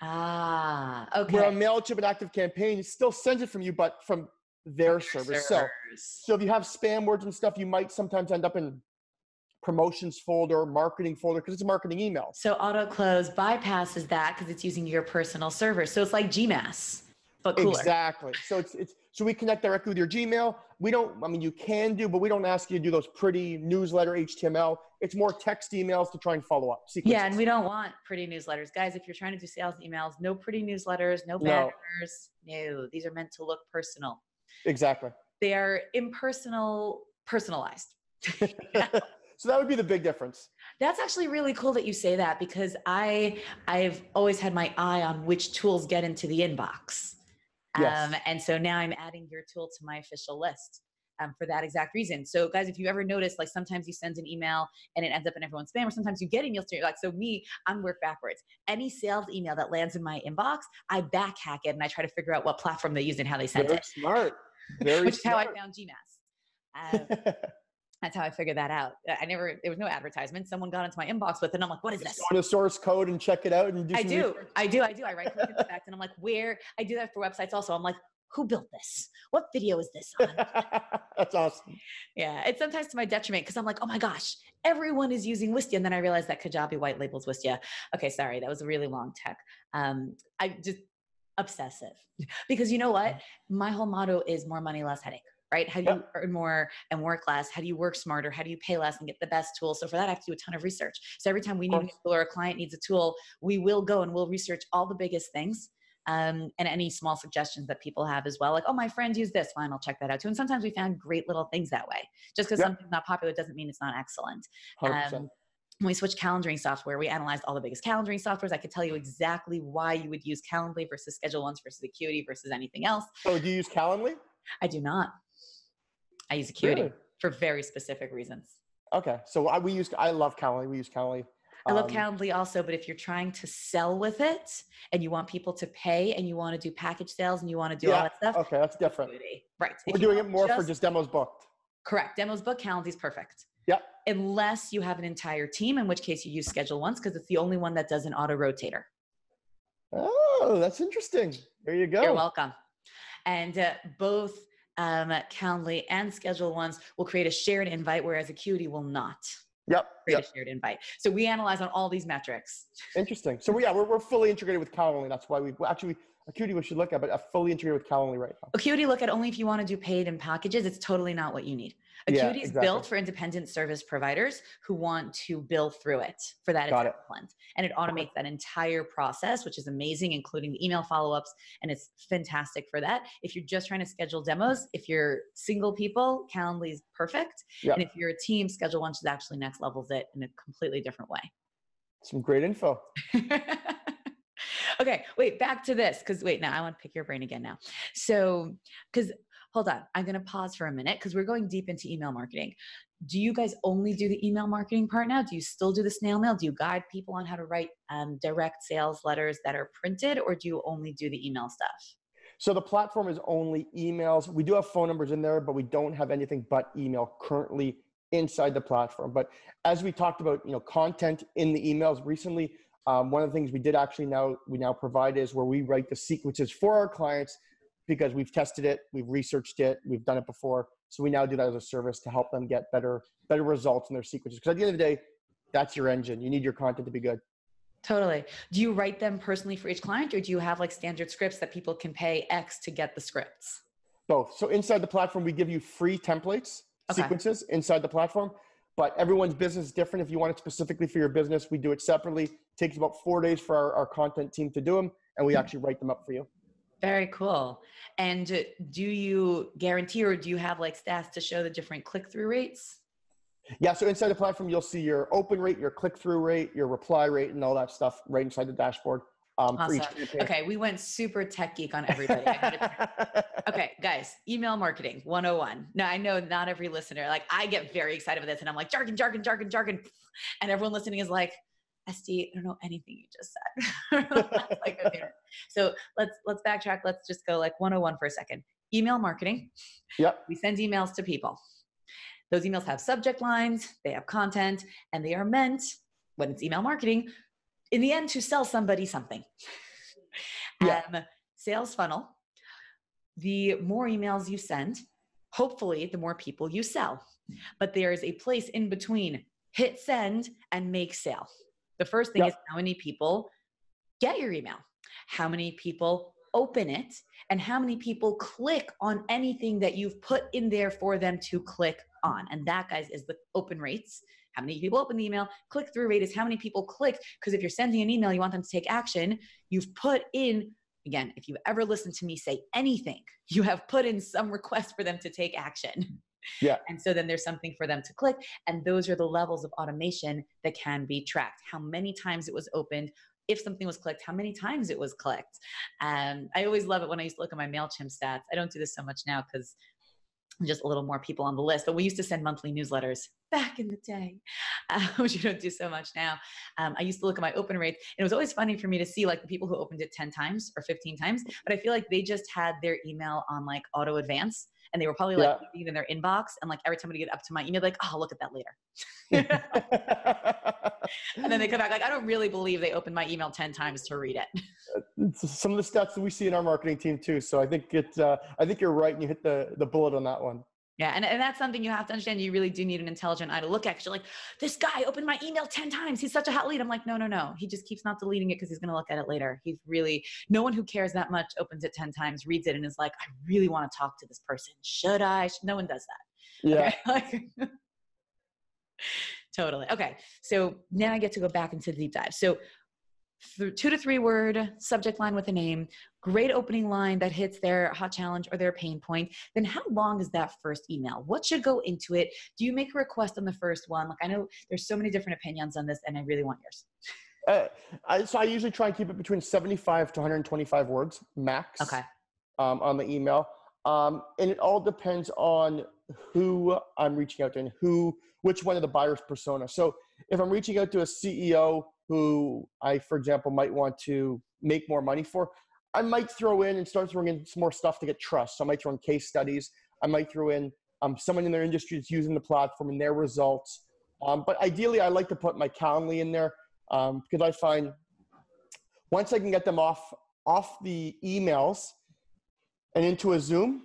Ah, okay. Where a. MailChimp and active campaign still sends it from you, but from their servers. So Servers. so if you have spam words and stuff, you might sometimes end up in promotions folder, marketing folder, because it's a marketing email. So AutoKlose bypasses that because it's using your personal server. So it's like GMass, but cooler. Exactly. So it's it's so we connect directly with your Gmail. We don't. I mean, you can do, but we don't ask you to do those pretty newsletter HTML. It's more text emails to try and follow up. Yeah, and we don't want pretty newsletters. Guys, if you're trying to do sales emails, no pretty newsletters, no No. banners. No, these are meant to look personal. exactly. They are impersonal, personalized. so that would be the big difference. That's actually really cool that you say that because I I've always had my eye on which tools get into the inbox. Yes. Um, and so now I'm adding your tool to my official list um, for that exact reason. So guys, if you ever notice, like sometimes you send an email and it ends up in everyone's spam, or sometimes you get emails to you like, so me, I'm work backwards. Any sales email that lands in my inbox, I back hack it and I try to figure out what platform they use and how they sent Very it, smart. Very which is how I smart. found GMass. Um, that's how I figured that out. I never, there was no advertisement. Someone got into my inbox with it and I'm like, what is this? go to source code and check it out and do I do. research. I do. I do. I right click the fact and I'm like, where? I do that for websites also. I'm like, who built this? What video is this on? That's awesome. yeah. It's sometimes to my detriment because I'm like, oh my gosh, everyone is using Wistia. And then I realized that Kajabi white labels Wistia. Okay, sorry. That was a really long tech. Um, I just obsessive because you know what? My whole motto is more money, less headache. Right? How do you earn more and work less? How do you work smarter? How do you pay less and get the best tools? So for that, I have to do a ton of research. So every time we need a tool or a client needs a tool, we will go and we'll research all the biggest things um, and any small suggestions that people have as well. Like, oh, my friend used this. Fine, I'll check that out too. And sometimes we found great little things that way. Just because Yep. something's not popular doesn't mean it's not excellent. 100%. Um, when we switched calendaring software, we analyzed all the biggest calendaring softwares. I could tell you exactly why you would use Calendly versus Schedule Once versus Acuity versus anything else. so do you use Calendly? I do not. I use Acuity Really? for very specific reasons. Okay. So I, we use. I love Calendly. We use Calendly. I love Um, Calendly also, but if you're trying to sell with it and you want people to pay and you want to do package sales and you want to do all that stuff, Okay, that's different. Right. We're If doing it more for just demos booked. correct demos book. Calendly's perfect. Yep. Unless you have an entire team, in which case you use Schedule Once because it's the only one that does an auto rotator. Oh, that's interesting. There you go. You're welcome. And uh, both um, Calendly and Schedule Once will create a shared invite, whereas Acuity will not Yep. create Yep. a shared invite. So we analyze on all these metrics. Interesting. So yeah, we're, we're fully integrated with Calendly. That's why we actually Acuity we should look at, but uh, fully integrated with Calendly right now. Acuity look at only if you want to do paid and packages. It's totally not what you need. Acuity yeah, is exactly. built for independent service providers who want to bill through it. For that, Got. It. And it automates that entire process, which is amazing, including the email follow ups. And it's fantastic for that. If you're just trying to schedule demos, if you're single people, Calendly is perfect. Yep. And if you're a team, Schedule Once is actually next levels it in a completely different way. Some great info. okay, wait, back to this because wait, now I want to pick your brain again now. So, because hold on, I'm going to pause for a minute because we're going deep into email marketing. Do you guys only do the email marketing part now? Do you still do the snail mail? Do you guide people on how to write um, direct sales letters that are printed, or do you only do the email stuff? So the platform is only emails. We do have phone numbers in there, but we don't have anything but email currently inside the platform. But as we talked about, you know, content in the emails recently, um, one of the things we did actually now we now provide is where we write the sequences for our clients because we've tested it, we've researched it, we've done it before. So we now do that as a service to help them get better better results in their sequences. Because at the end of the day, that's your engine. You need your content to be good. Totally. Do you write them personally for each client, or do you have like standard scripts that people can pay X to get the scripts? Both. So inside the platform, we give you free templates, okay. sequences inside the platform. But everyone's business is different. If you want it specifically for your business, we do it separately. It takes about four days for our, our content team to do them, and we hmm. actually write them up for you. Very cool. And do you guarantee or do you have like stats to show the different click through rates? Yeah, so inside the platform, you'll see your open rate, your click through rate, your reply rate, and all that stuff right inside the dashboard. Um, awesome. Okay, we went super tech geek on everybody. okay, guys, email marketing 101. Now, I know not every listener, like, I get very excited with this, and I'm like, jargon, jargon, jargon, jargon. And everyone listening is like, Esty, I don't know anything you just said. like, okay. So let's let's backtrack. Let's just go like 101 for a second. Email marketing. Yep. We send emails to people. Those emails have subject lines, they have content, and they are meant, when it's email marketing, in the end to sell somebody something. Yeah. Um, sales funnel. The more emails you send, hopefully, the more people you sell. But there is a place in between hit send and make sale. The first thing yep. is how many people get your email, how many people open it, and how many people click on anything that you've put in there for them to click on. And that, guys, is the open rates. How many people open the email? Click through rate is how many people click. Because if you're sending an email, you want them to take action, you've put in again, if you've ever listened to me say anything, you have put in some request for them to take action. Yeah. And so then there's something for them to click. And those are the levels of automation that can be tracked. How many times it was opened, if something was clicked, how many times it was clicked. Um, I always love it when I used to look at my MailChimp stats. I don't do this so much now because just a little more people on the list. But we used to send monthly newsletters back in the day, uh, which you don't do so much now. Um, I used to look at my open rates, and it was always funny for me to see like the people who opened it 10 times or 15 times. But I feel like they just had their email on like auto advance and they were probably like yeah. in their inbox and like every time we get up to my email like oh I'll look at that later. And then they come back like i don't really believe they opened my email 10 times to read it. Some of the stats that we see in our marketing team too so i think it uh, i think you're right and you hit the the bullet on that one yeah, and, and that's something you have to understand. You really do need an intelligent eye to look at. Cause you're like, this guy opened my email 10 times. He's such a hot lead. I'm like, no, no, no. He just keeps not deleting it because he's going to look at it later. He's really, no one who cares that much opens it 10 times, reads it, and is like, I really want to talk to this person. Should I? No one does that. Yeah. Okay? totally. Okay. So now I get to go back into the deep dive. So two to three word subject line with a name, great opening line that hits their hot challenge or their pain point, then how long is that first email? What should go into it? Do you make a request on the first one? Like I know there's so many different opinions on this and I really want yours. Uh, I, so I usually try and keep it between 75 to 125 words max okay. um, on the email. Um, and it all depends on who I'm reaching out to and who, which one of the buyer's persona. So if I'm reaching out to a CEO who I, for example, might want to make more money for, I might throw in and start throwing in some more stuff to get trust. So I might throw in case studies. I might throw in um, someone in their industry that's using the platform and their results. Um, but ideally, I like to put my Calendly in there um, because I find once I can get them off off the emails and into a Zoom,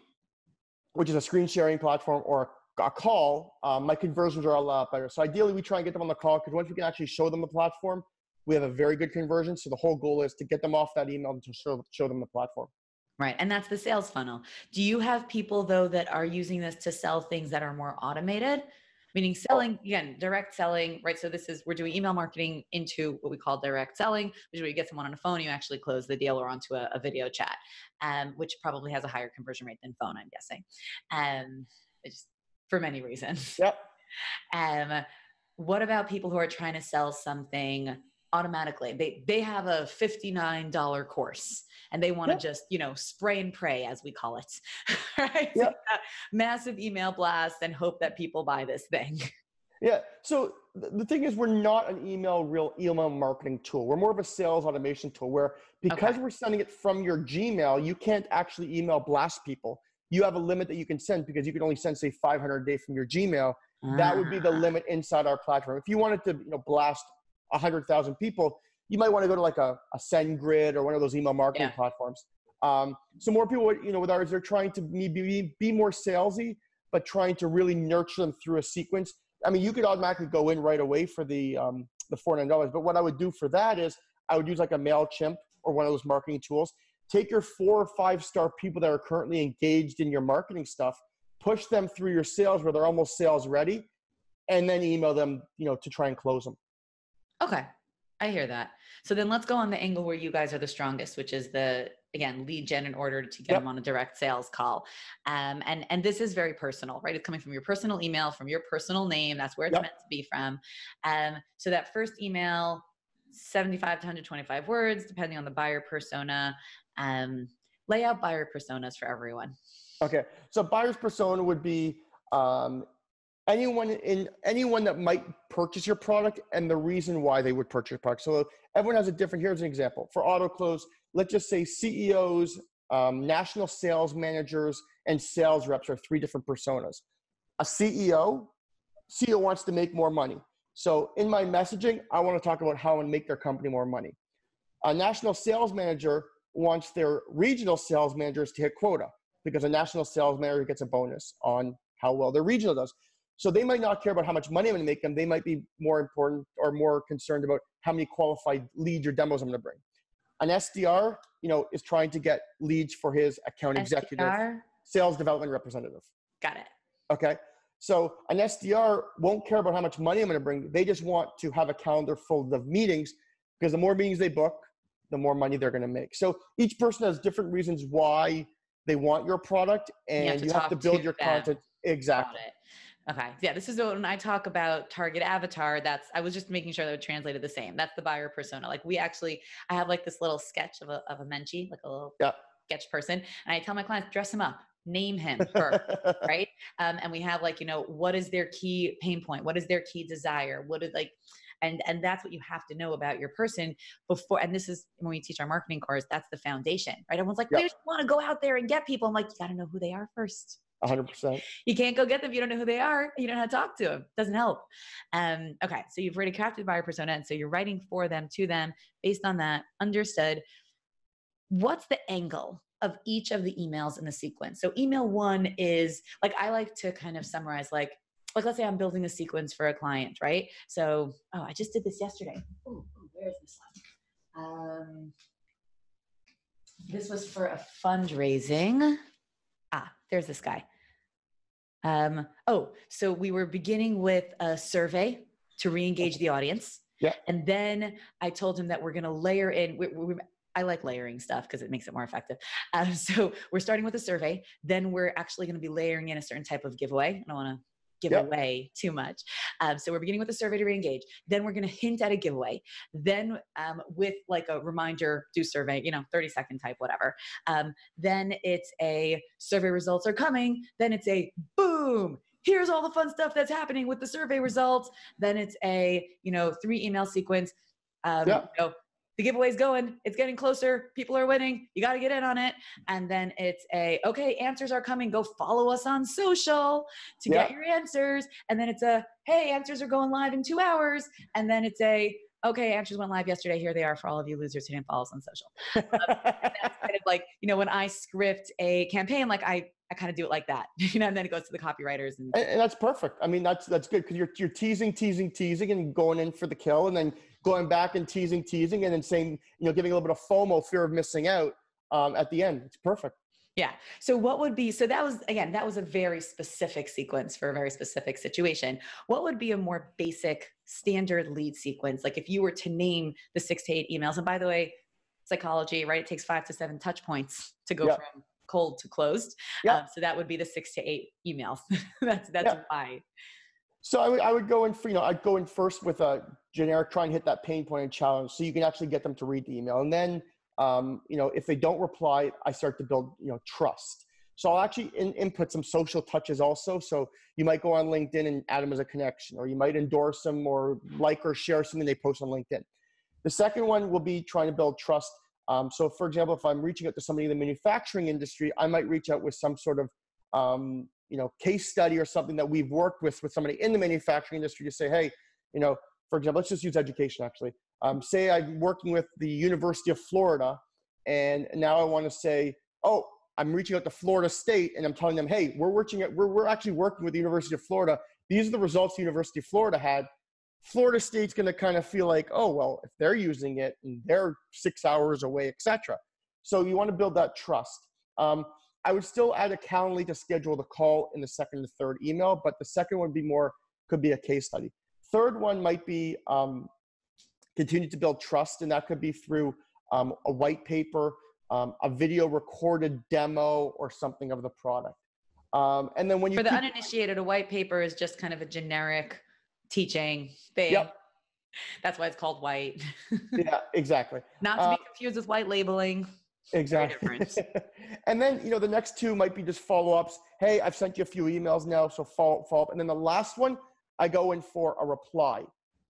which is a screen sharing platform, or a call, um, my conversions are a lot better. So ideally, we try and get them on the call because once we can actually show them the platform, we have a very good conversion. So the whole goal is to get them off that email and to show, show them the platform. Right. And that's the sales funnel. Do you have people though that are using this to sell things that are more automated? Meaning selling, again, direct selling, right? So this is we're doing email marketing into what we call direct selling, which is where you get someone on a phone, you actually close the deal or onto a, a video chat, um, which probably has a higher conversion rate than phone, I'm guessing. Um, just for many reasons. Yep. Um, what about people who are trying to sell something automatically? They they have a $59 course and they want to Yep. just, you know, spray and pray as we call it. right? Yep. Massive email blast and hope that people buy this thing. Yeah. So th- the thing is, we're not an email real email marketing tool. We're more of a sales automation tool where because Okay. we're sending it from your Gmail, you can't actually email blast people. You have a limit that you can send because you can only send say 500 a day from your Gmail. That would be the Ah, limit inside our platform. If you wanted to, you know, blast 100,000 people, you might want to go to like a, a SendGrid or one of those email marketing Yeah. platforms. Um, so more people, you know, with ours, they're trying to be, be, be more salesy, but trying to really nurture them through a sequence. I mean, you could automatically go in right away for the um, the four hundred dollars, but what I would do for that is I would use like a Mailchimp or one of those marketing tools. Take your four or five star people that are currently engaged in your marketing stuff, push them through your sales where they're almost sales ready, and then email them, you know, to try and close them. Okay. I hear that. So then let's go on the angle where you guys are the strongest, which is the again lead gen in order to get Yep. them on a direct sales call. Um, and and this is very personal, right? It's coming from your personal email, from your personal name. That's where it's Yep. meant to be from. Um, so that first email, 75 to 125 words, depending on the buyer persona. Um, lay out buyer personas for everyone. Okay, so buyer's persona would be um, anyone in anyone that might purchase your product and the reason why they would purchase your product. So everyone has a different. Here's an example for AutoKlose. Let's just say CEOs, um, national sales managers, and sales reps are three different personas. A CEO, CEO wants to make more money. So in my messaging, I want to talk about how and make their company more money. A national sales manager wants their regional sales managers to hit quota because a national sales manager gets a bonus on how well their regional does. So they might not care about how much money I'm going to make them. They might be more important or more concerned about how many qualified leads or demos I'm going to bring. An SDR, you know, is trying to get leads for his account executive, sales development representative. Got it. Okay. So an SDR won't care about how much money I'm going to bring. They just want to have a calendar full of meetings because the more meetings they book, the more money they're going to make. So each person has different reasons why they want your product and have you have to, build to your them. content. Exactly. Okay. Yeah, this is when I talk about target avatar. That's I was just making sure that it translated the same. That's the buyer persona. Like we actually, I have like this little sketch of a of a menchie, like a little Yeah. sketch person, and I tell my clients dress him up, name him first, right? Um, and we have like you know what is their key pain point? What is their key desire? What is like. And, and that's what you have to know about your person before. And this is when we teach our marketing course. That's the foundation, right? Everyone's like, Yep. "We just want to go out there and get people." I'm like, you got to know who they are first hundred percent. you can't go get them if you don't know who they are. You don't know how to talk to them. Doesn't help. Um, okay, so you've already crafted buyer persona, and so you're writing for them, to them, based on that. Understood. What's the angle of each of the emails in the sequence? So email one is like I like to kind of summarize like like let's say I'm building a sequence for a client, right? So oh, I just did this yesterday. Ooh, where is this one? Um, this was for a fundraising. Ah, there's this guy. Um, oh, so we were beginning with a survey to re-engage the audience. Yeah. And then I told him that we're going to layer in. We, we, I like layering stuff because it makes it more effective. Um, so we're starting with a survey. Then we're actually going to be layering in a certain type of giveaway. I don't want to give Yep. away too much. Um, so we're beginning with a survey to re-engage. Then we're going to hint at a giveaway. Then um, with like a reminder, do survey, you know, 30 second type, whatever. Um, then it's a survey results are coming. Then it's a boom. Here's all the fun stuff that's happening with the survey results. Then it's a you know three email sequence. Um, Yeah. you know, the giveaway's going. It's getting closer. People are winning. You got to get in on it. And then it's a okay. Answers are coming. Go follow us on social to get your answers. And then it's a hey, answers are going live in two hours. And then it's a okay, answers went live yesterday. Here they are for all of you losers who didn't follow us on social um, that's kind of like you know when i script a campaign like i i kind of do it like that you know and then it goes to the copywriters and and, and that's perfect. I mean, that's that's good because you're you're teasing, teasing, teasing, and going in for the kill, and then going back and teasing, teasing, and then saying, you know, giving a little bit of FOMO, fear of missing out. um, at the end. It's perfect. Yeah. So what would be so that was again that was a very specific sequence for a very specific situation. What would be a more basic standard lead sequence like if you were to name the 6 to 8 emails and by the way psychology right it takes 5 to 7 touch points to go from cold to closed. Yeah. Um, so that would be the 6 to 8 emails. that's that's why. So I would I would go in for, you know I'd go in first with a generic try and hit that pain point and challenge so you can actually get them to read the email and then um, you know, if they don't reply, I start to build, you know, trust. So I'll actually in, input some social touches also. So you might go on LinkedIn and add them as a connection, or you might endorse them or like or share something they post on LinkedIn. The second one will be trying to build trust. Um, so, for example, if I'm reaching out to somebody in the manufacturing industry, I might reach out with some sort of um, you know case study or something that we've worked with with somebody in the manufacturing industry to say, hey, you know, for example, let's just use education actually. Um, say I'm working with the University of Florida, and now I want to say, oh, I'm reaching out to Florida State, and I'm telling them, hey, we're working at, we're, we're actually working with the University of Florida. These are the results the University of Florida had. Florida State's going to kind of feel like, oh, well, if they're using it and they're six hours away, etc. So you want to build that trust. Um, I would still add a Calendly to schedule the call in the second and third email, but the second one would be more could be a case study. Third one might be um, continue to build trust, and that could be through um, a white paper, um, a video recorded demo, or something of the product. Um, and then when you for the keep- uninitiated, a white paper is just kind of a generic teaching thing. Yep. That's why it's called white. yeah, exactly. Not to be uh, confused with white labeling. Exactly. and then you know the next two might be just follow ups. Hey, I've sent you a few emails now, so follow follow up. And then the last one, I go in for a reply.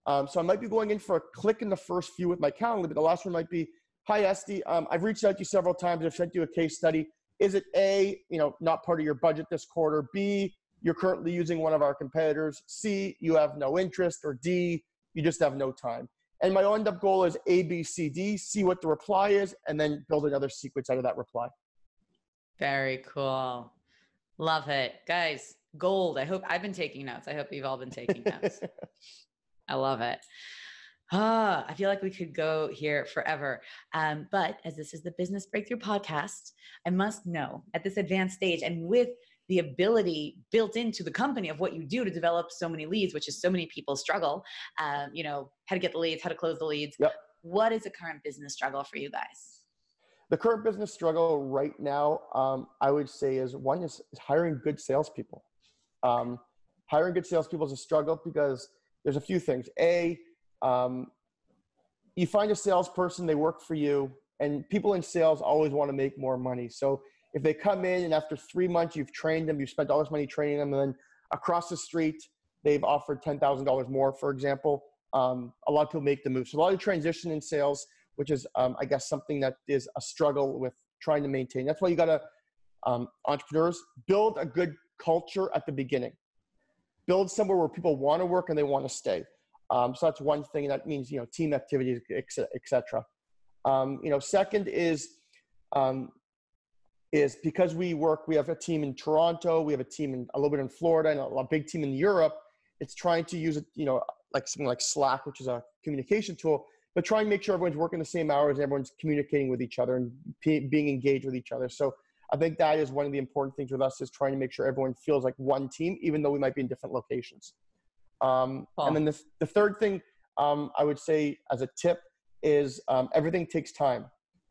Um, so I might be going in for a click in the first few with my calendar, but the last one might be, hi Esty, um, I've reached out to you several times. I've sent you a case study. Is it A, you know, not part of your budget this quarter? B, you're currently using one of our competitors. C, you have no interest. Or D, you just have no time. And my end up goal is A, B, C, D, see what the reply is, and then build another sequence out of that reply. Very cool. Love it. Guys, gold. I hope I've been taking notes. I hope you've all been taking notes. I love it. Ah, I feel like we could go here forever. Um, but as this is the Business Breakthrough podcast, I must know at this advanced stage and with the ability built into the company of what you do to develop so many leads, which is so many people struggle, um, you know, how to get the leads, how to close the leads. Yep. What is the current business struggle for you guys? The current business struggle right now, um, I would say, is one is hiring good salespeople. Um, hiring good salespeople is a struggle because there's a few things. A, um, you find a salesperson, they work for you, and people in sales always want to make more money. So if they come in and after three months you've trained them, you've spent all this money training them, and then across the street they've offered ten thousand dollars more, for example, um, a lot of people make the move. So a lot of transition in sales, which is um, I guess something that is a struggle with trying to maintain. That's why you got to um, entrepreneurs build a good culture at the beginning build somewhere where people want to work and they want to stay. Um, so that's one thing. That means you know team activities, etc. Um, you know, second is um, is because we work. We have a team in Toronto. We have a team in a little bit in Florida and a, a big team in Europe. It's trying to use it. You know, like something like Slack, which is a communication tool, but try and make sure everyone's working the same hours and everyone's communicating with each other and p- being engaged with each other. So I think that is one of the important things with us is trying to make sure everyone feels like one team, even though we might be in different locations. Um, And then the, the third thing um, I would say as a tip is um, everything takes time.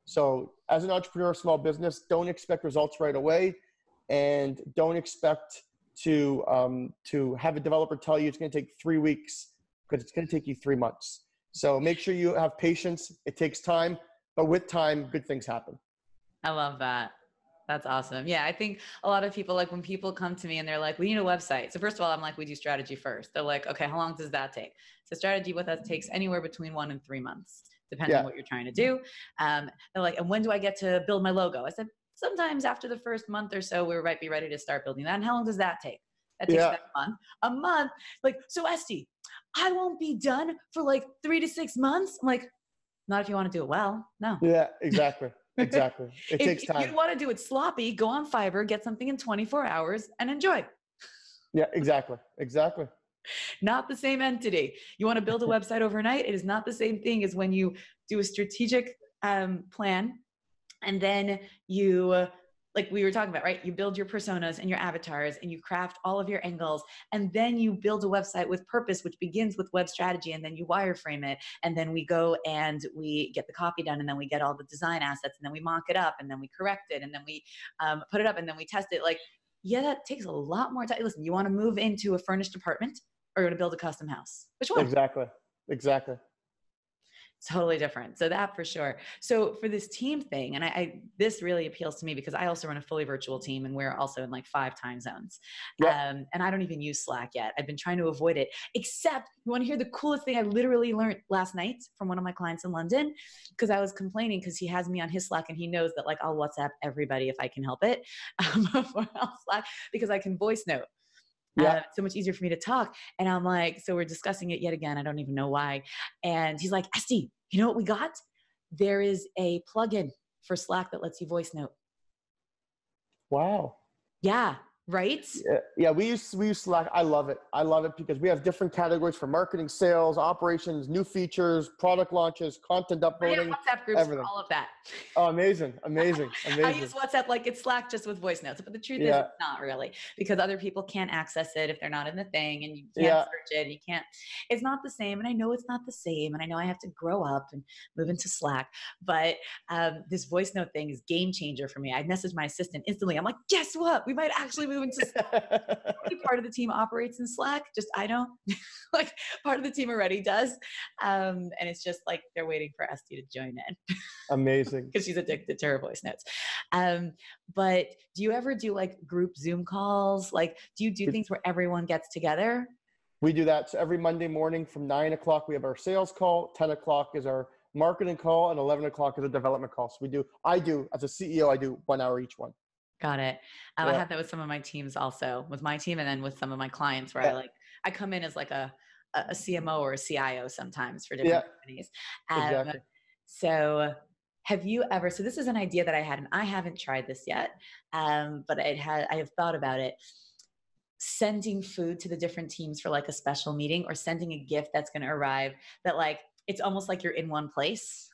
So as an entrepreneur, small business, don't expect results right away, and don't expect to um, to have a developer tell you it's going to take three weeks because it's going to take you three months. So make sure you have patience. It takes time, but with time, good things happen. I love that. That's awesome. Yeah, I think a lot of people like when people come to me and they're like, "We need a website." So first of all, I'm like, "We do strategy first. They're like, "Okay, how long does that take?" So strategy with us takes anywhere between one and three months, depending yeah. on what you're trying to do. Um, they're like, "And when do I get to build my logo?" I said, "Sometimes after the first month or so, we might be ready to start building that." And how long does that take? That takes yeah. a month. A month. Like, so Esty, I won't be done for like three to six months. I'm like, not if you want to do it well. No. Yeah, exactly. Exactly. It if, takes time. If you want to do it sloppy, go on Fiverr, get something in 24 hours and enjoy. Yeah, exactly. Exactly. Not the same entity. You want to build a website overnight? It is not the same thing as when you do a strategic um, plan and then you like we were talking about, right? You build your personas and your avatars and you craft all of your angles and then you build a website with purpose, which begins with web strategy and then you wireframe it. And then we go and we get the copy done and then we get all the design assets and then we mock it up and then we correct it and then we um, put it up and then we test it. Like, yeah, that takes a lot more time. Listen, you want to move into a furnished apartment or to build a custom house? Which one? Exactly. Exactly totally different so that for sure so for this team thing and I, I, this really appeals to me because i also run a fully virtual team and we're also in like five time zones yep. um, and i don't even use slack yet i've been trying to avoid it except you want to hear the coolest thing i literally learned last night from one of my clients in london because i was complaining because he has me on his slack and he knows that like i'll whatsapp everybody if i can help it um, slack because i can voice note yeah. Uh, so much easier for me to talk. And I'm like, so we're discussing it yet again. I don't even know why. And he's like, Esty, you know what we got? There is a plugin for Slack that lets you voice note. Wow. Yeah right? Yeah, yeah, we use we use Slack. I love it. I love it because we have different categories for marketing, sales, operations, new features, product launches, content uploading, WhatsApp groups, everything. all of that. Oh, amazing, amazing, amazing. I use WhatsApp like it's Slack just with voice notes, but the truth yeah. is not really because other people can't access it if they're not in the thing, and you can't yeah. search it. You can't. It's not the same, and I know it's not the same, and I know I have to grow up and move into Slack, but um, this voice note thing is game changer for me. I message my assistant instantly. I'm like, guess what? We might actually move into part of the team operates in Slack. Just I don't. like part of the team already does, um, and it's just like they're waiting for Esty to join in. Amazing. Because she's addicted to her voice notes. Um, but do you ever do like group Zoom calls? Like, do you do things where everyone gets together? We do that. So every Monday morning from nine o'clock, we have our sales call. Ten o'clock is our marketing call, and eleven o'clock is a development call. So we do. I do as a CEO. I do one hour each one. Got it. Um, yeah. I had that with some of my teams also, with my team, and then with some of my clients, where yeah. I like I come in as like a a CMO or a CIO sometimes for different yeah. companies. Um, exactly. So, have you ever? So this is an idea that I had, and I haven't tried this yet, um, but I had I have thought about it. Sending food to the different teams for like a special meeting, or sending a gift that's going to arrive that like it's almost like you're in one place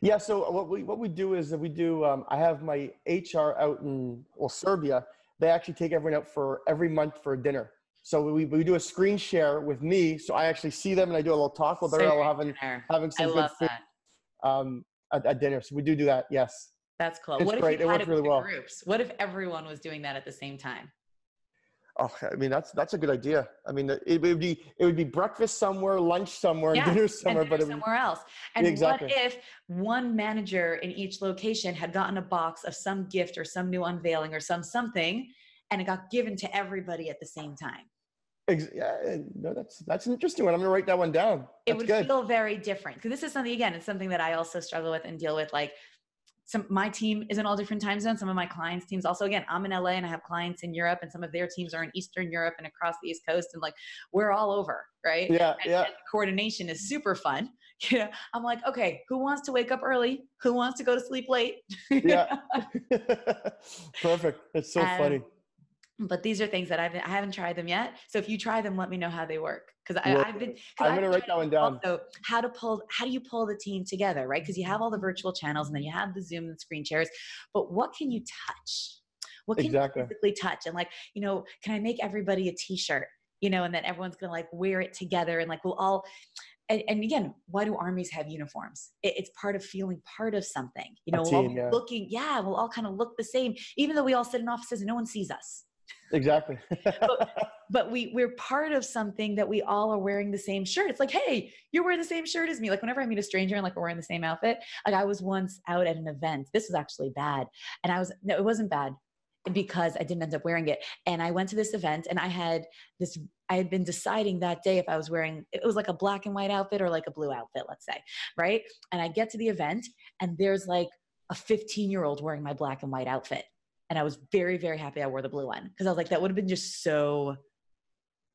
yeah. So what we what we do is that we do. Um, I have my HR out in well Serbia. They actually take everyone out for every month for a dinner. So we, we do a screen share with me, so I actually see them and I do a little talk they're all having having some I good food um, at, at, dinner. So we do do that. Yes. That's cool. It's what great. If it works really well. Groups? What if everyone was doing that at the same time? Oh, I mean that's that's a good idea. I mean, it would be it would be breakfast somewhere, lunch somewhere, yeah, dinner somewhere, dinner but somewhere else. And exactly. what if one manager in each location had gotten a box of some gift or some new unveiling or some something, and it got given to everybody at the same time? Yeah, no, that's that's an interesting one. I'm gonna write that one down. That's it would good. feel very different because this is something again. It's something that I also struggle with and deal with, like some my team is in all different time zones. Some of my clients teams also again i'm in la and i have clients in europe and some of their teams are in eastern europe and across the east coast and like we're all over right? Yeah and, yeah. and coordination is super fun. You know i'm like okay who wants to wake up early? Who wants to go to sleep late? Yeah. perfect. It's so um, funny. but these are things that I've, I haven't tried them yet. So if you try them, let me know how they work. Cause I, have been, I'm going to write that one down. So how to pull, how do you pull the team together? Right. Cause you have all the virtual channels and then you have the Zoom and screen shares, but what can you touch? What can exactly. you physically touch? And like, you know, can I make everybody a t-shirt, you know, and then everyone's going to like wear it together and like, we'll all, and, and, again, why do armies have uniforms? It, it's part of feeling part of something. You know, team, we'll yeah. looking, yeah, we'll all kind of look the same, even though we all sit in offices and no one sees us. Exactly. but, but, we we're part of something that we all are wearing the same shirt. It's like, hey, you're wearing the same shirt as me. Like whenever I meet a stranger and like we're wearing the same outfit. Like I was once out at an event. This was actually bad, and I was no, it wasn't bad because I didn't end up wearing it. And I went to this event and I had this, I had been deciding that day if I was wearing, it was like a black and white outfit or like a blue outfit, let's say, right? And I get to the event and there's like a 15 year old wearing my black and white outfit. And I was very, very happy I wore the blue one because I was like, that would have been just so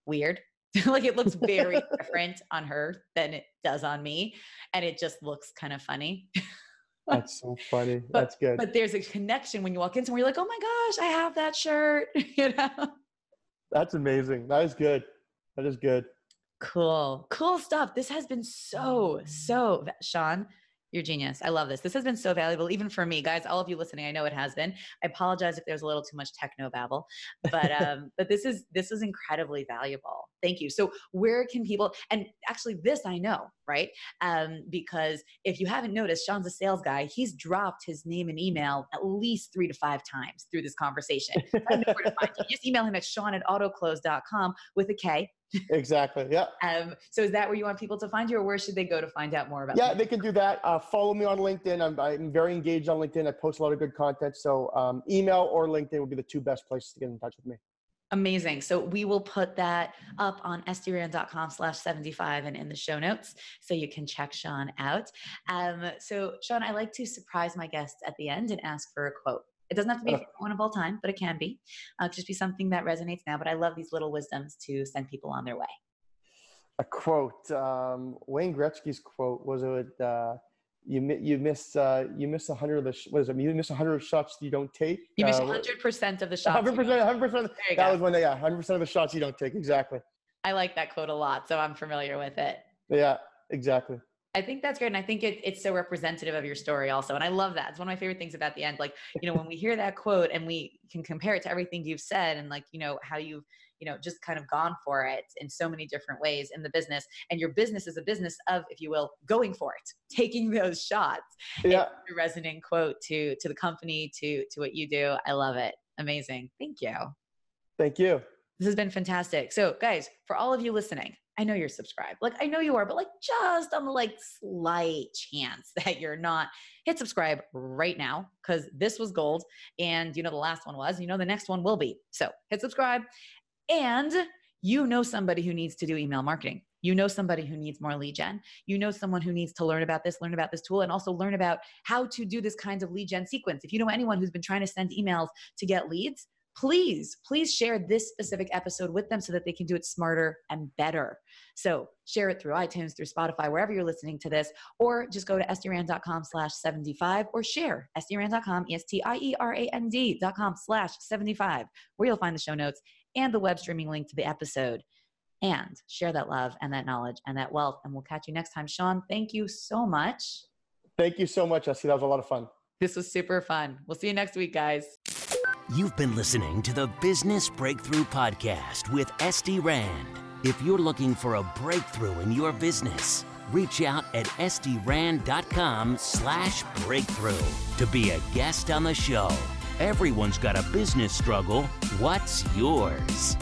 weird. like it looks very different on her than it does on me. And it just looks kind of funny. That's so funny. But, That's good. But there's a connection when you walk in somewhere, you're like, oh my gosh, I have that shirt. you know? That's amazing. That is good. That is good. Cool. Cool stuff. This has been so, mm. so, Shawn, You're genius. I love this. This has been so valuable, even for me, guys. All of you listening, I know it has been. I apologize if there's a little too much techno babble, but um, but this is this is incredibly valuable. Thank you. So where can people? And actually, this I know, right? Um, because if you haven't noticed, Shawn's a sales guy. He's dropped his name and email at least three to five times through this conversation. I know where to find you. Just email him at Shawn at autoklose.com with a K exactly. Yeah. Um, so is that where you want people to find you, or where should they go to find out more about? Yeah, they can do that. Uh, follow me on LinkedIn. I'm, I'm very engaged on LinkedIn. I post a lot of good content. So um, email or LinkedIn would be the two best places to get in touch with me. Amazing. So we will put that up on estierand.com slash 75 and in the show notes so you can check Shawn out. Um, so Shawn, I like to surprise my guests at the end and ask for a quote. It doesn't have to be one of all time, but it can be. Uh, just be something that resonates now. But I love these little wisdoms to send people on their way. A quote. Um, Wayne Gretzky's quote was it. Uh, you you miss uh, you miss a hundred of the sh- what is it? You miss a hundred shots you don't take. You miss uh, hundred percent of the shots. Hundred percent. Hundred percent. That go. was one. Yeah, hundred percent of the shots you don't take. Exactly. I like that quote a lot, so I'm familiar with it. Yeah, exactly. I think that's great. And I think it, it's so representative of your story also. And I love that. It's one of my favorite things about the end. Like, you know, when we hear that quote and we can compare it to everything you've said and like, you know, how you've, you know, just kind of gone for it in so many different ways in the business. And your business is a business of, if you will, going for it, taking those shots. Yeah. It's a resonant quote to to the company, to to what you do. I love it. Amazing. Thank you. Thank you. This has been fantastic. So, guys, for all of you listening, I know you're subscribed. Like I know you are, but like just on the like slight chance that you're not, hit subscribe right now because this was gold. And you know the last one was, you know the next one will be. So hit subscribe. And you know somebody who needs to do email marketing. You know somebody who needs more lead gen. You know someone who needs to learn about this, learn about this tool, and also learn about how to do this kinds of lead gen sequence. If you know anyone who's been trying to send emails to get leads, please, please share this specific episode with them so that they can do it smarter and better. So share it through iTunes, through Spotify, wherever you're listening to this, or just go to estierand.com slash 75 or share estierand.com, E-S-T-I-E-R-A-N-D dot com slash 75, where you'll find the show notes and the web streaming link to the episode. And share that love and that knowledge and that wealth. And we'll catch you next time. Shawn, thank you so much. Thank you so much, Esty. That was a lot of fun. This was super fun. We'll see you next week, guys. You've been listening to the Business Breakthrough Podcast with Esty Rand. If you're looking for a breakthrough in your business, reach out at estyrand.com slash breakthrough to be a guest on the show. Everyone's got a business struggle. What's yours?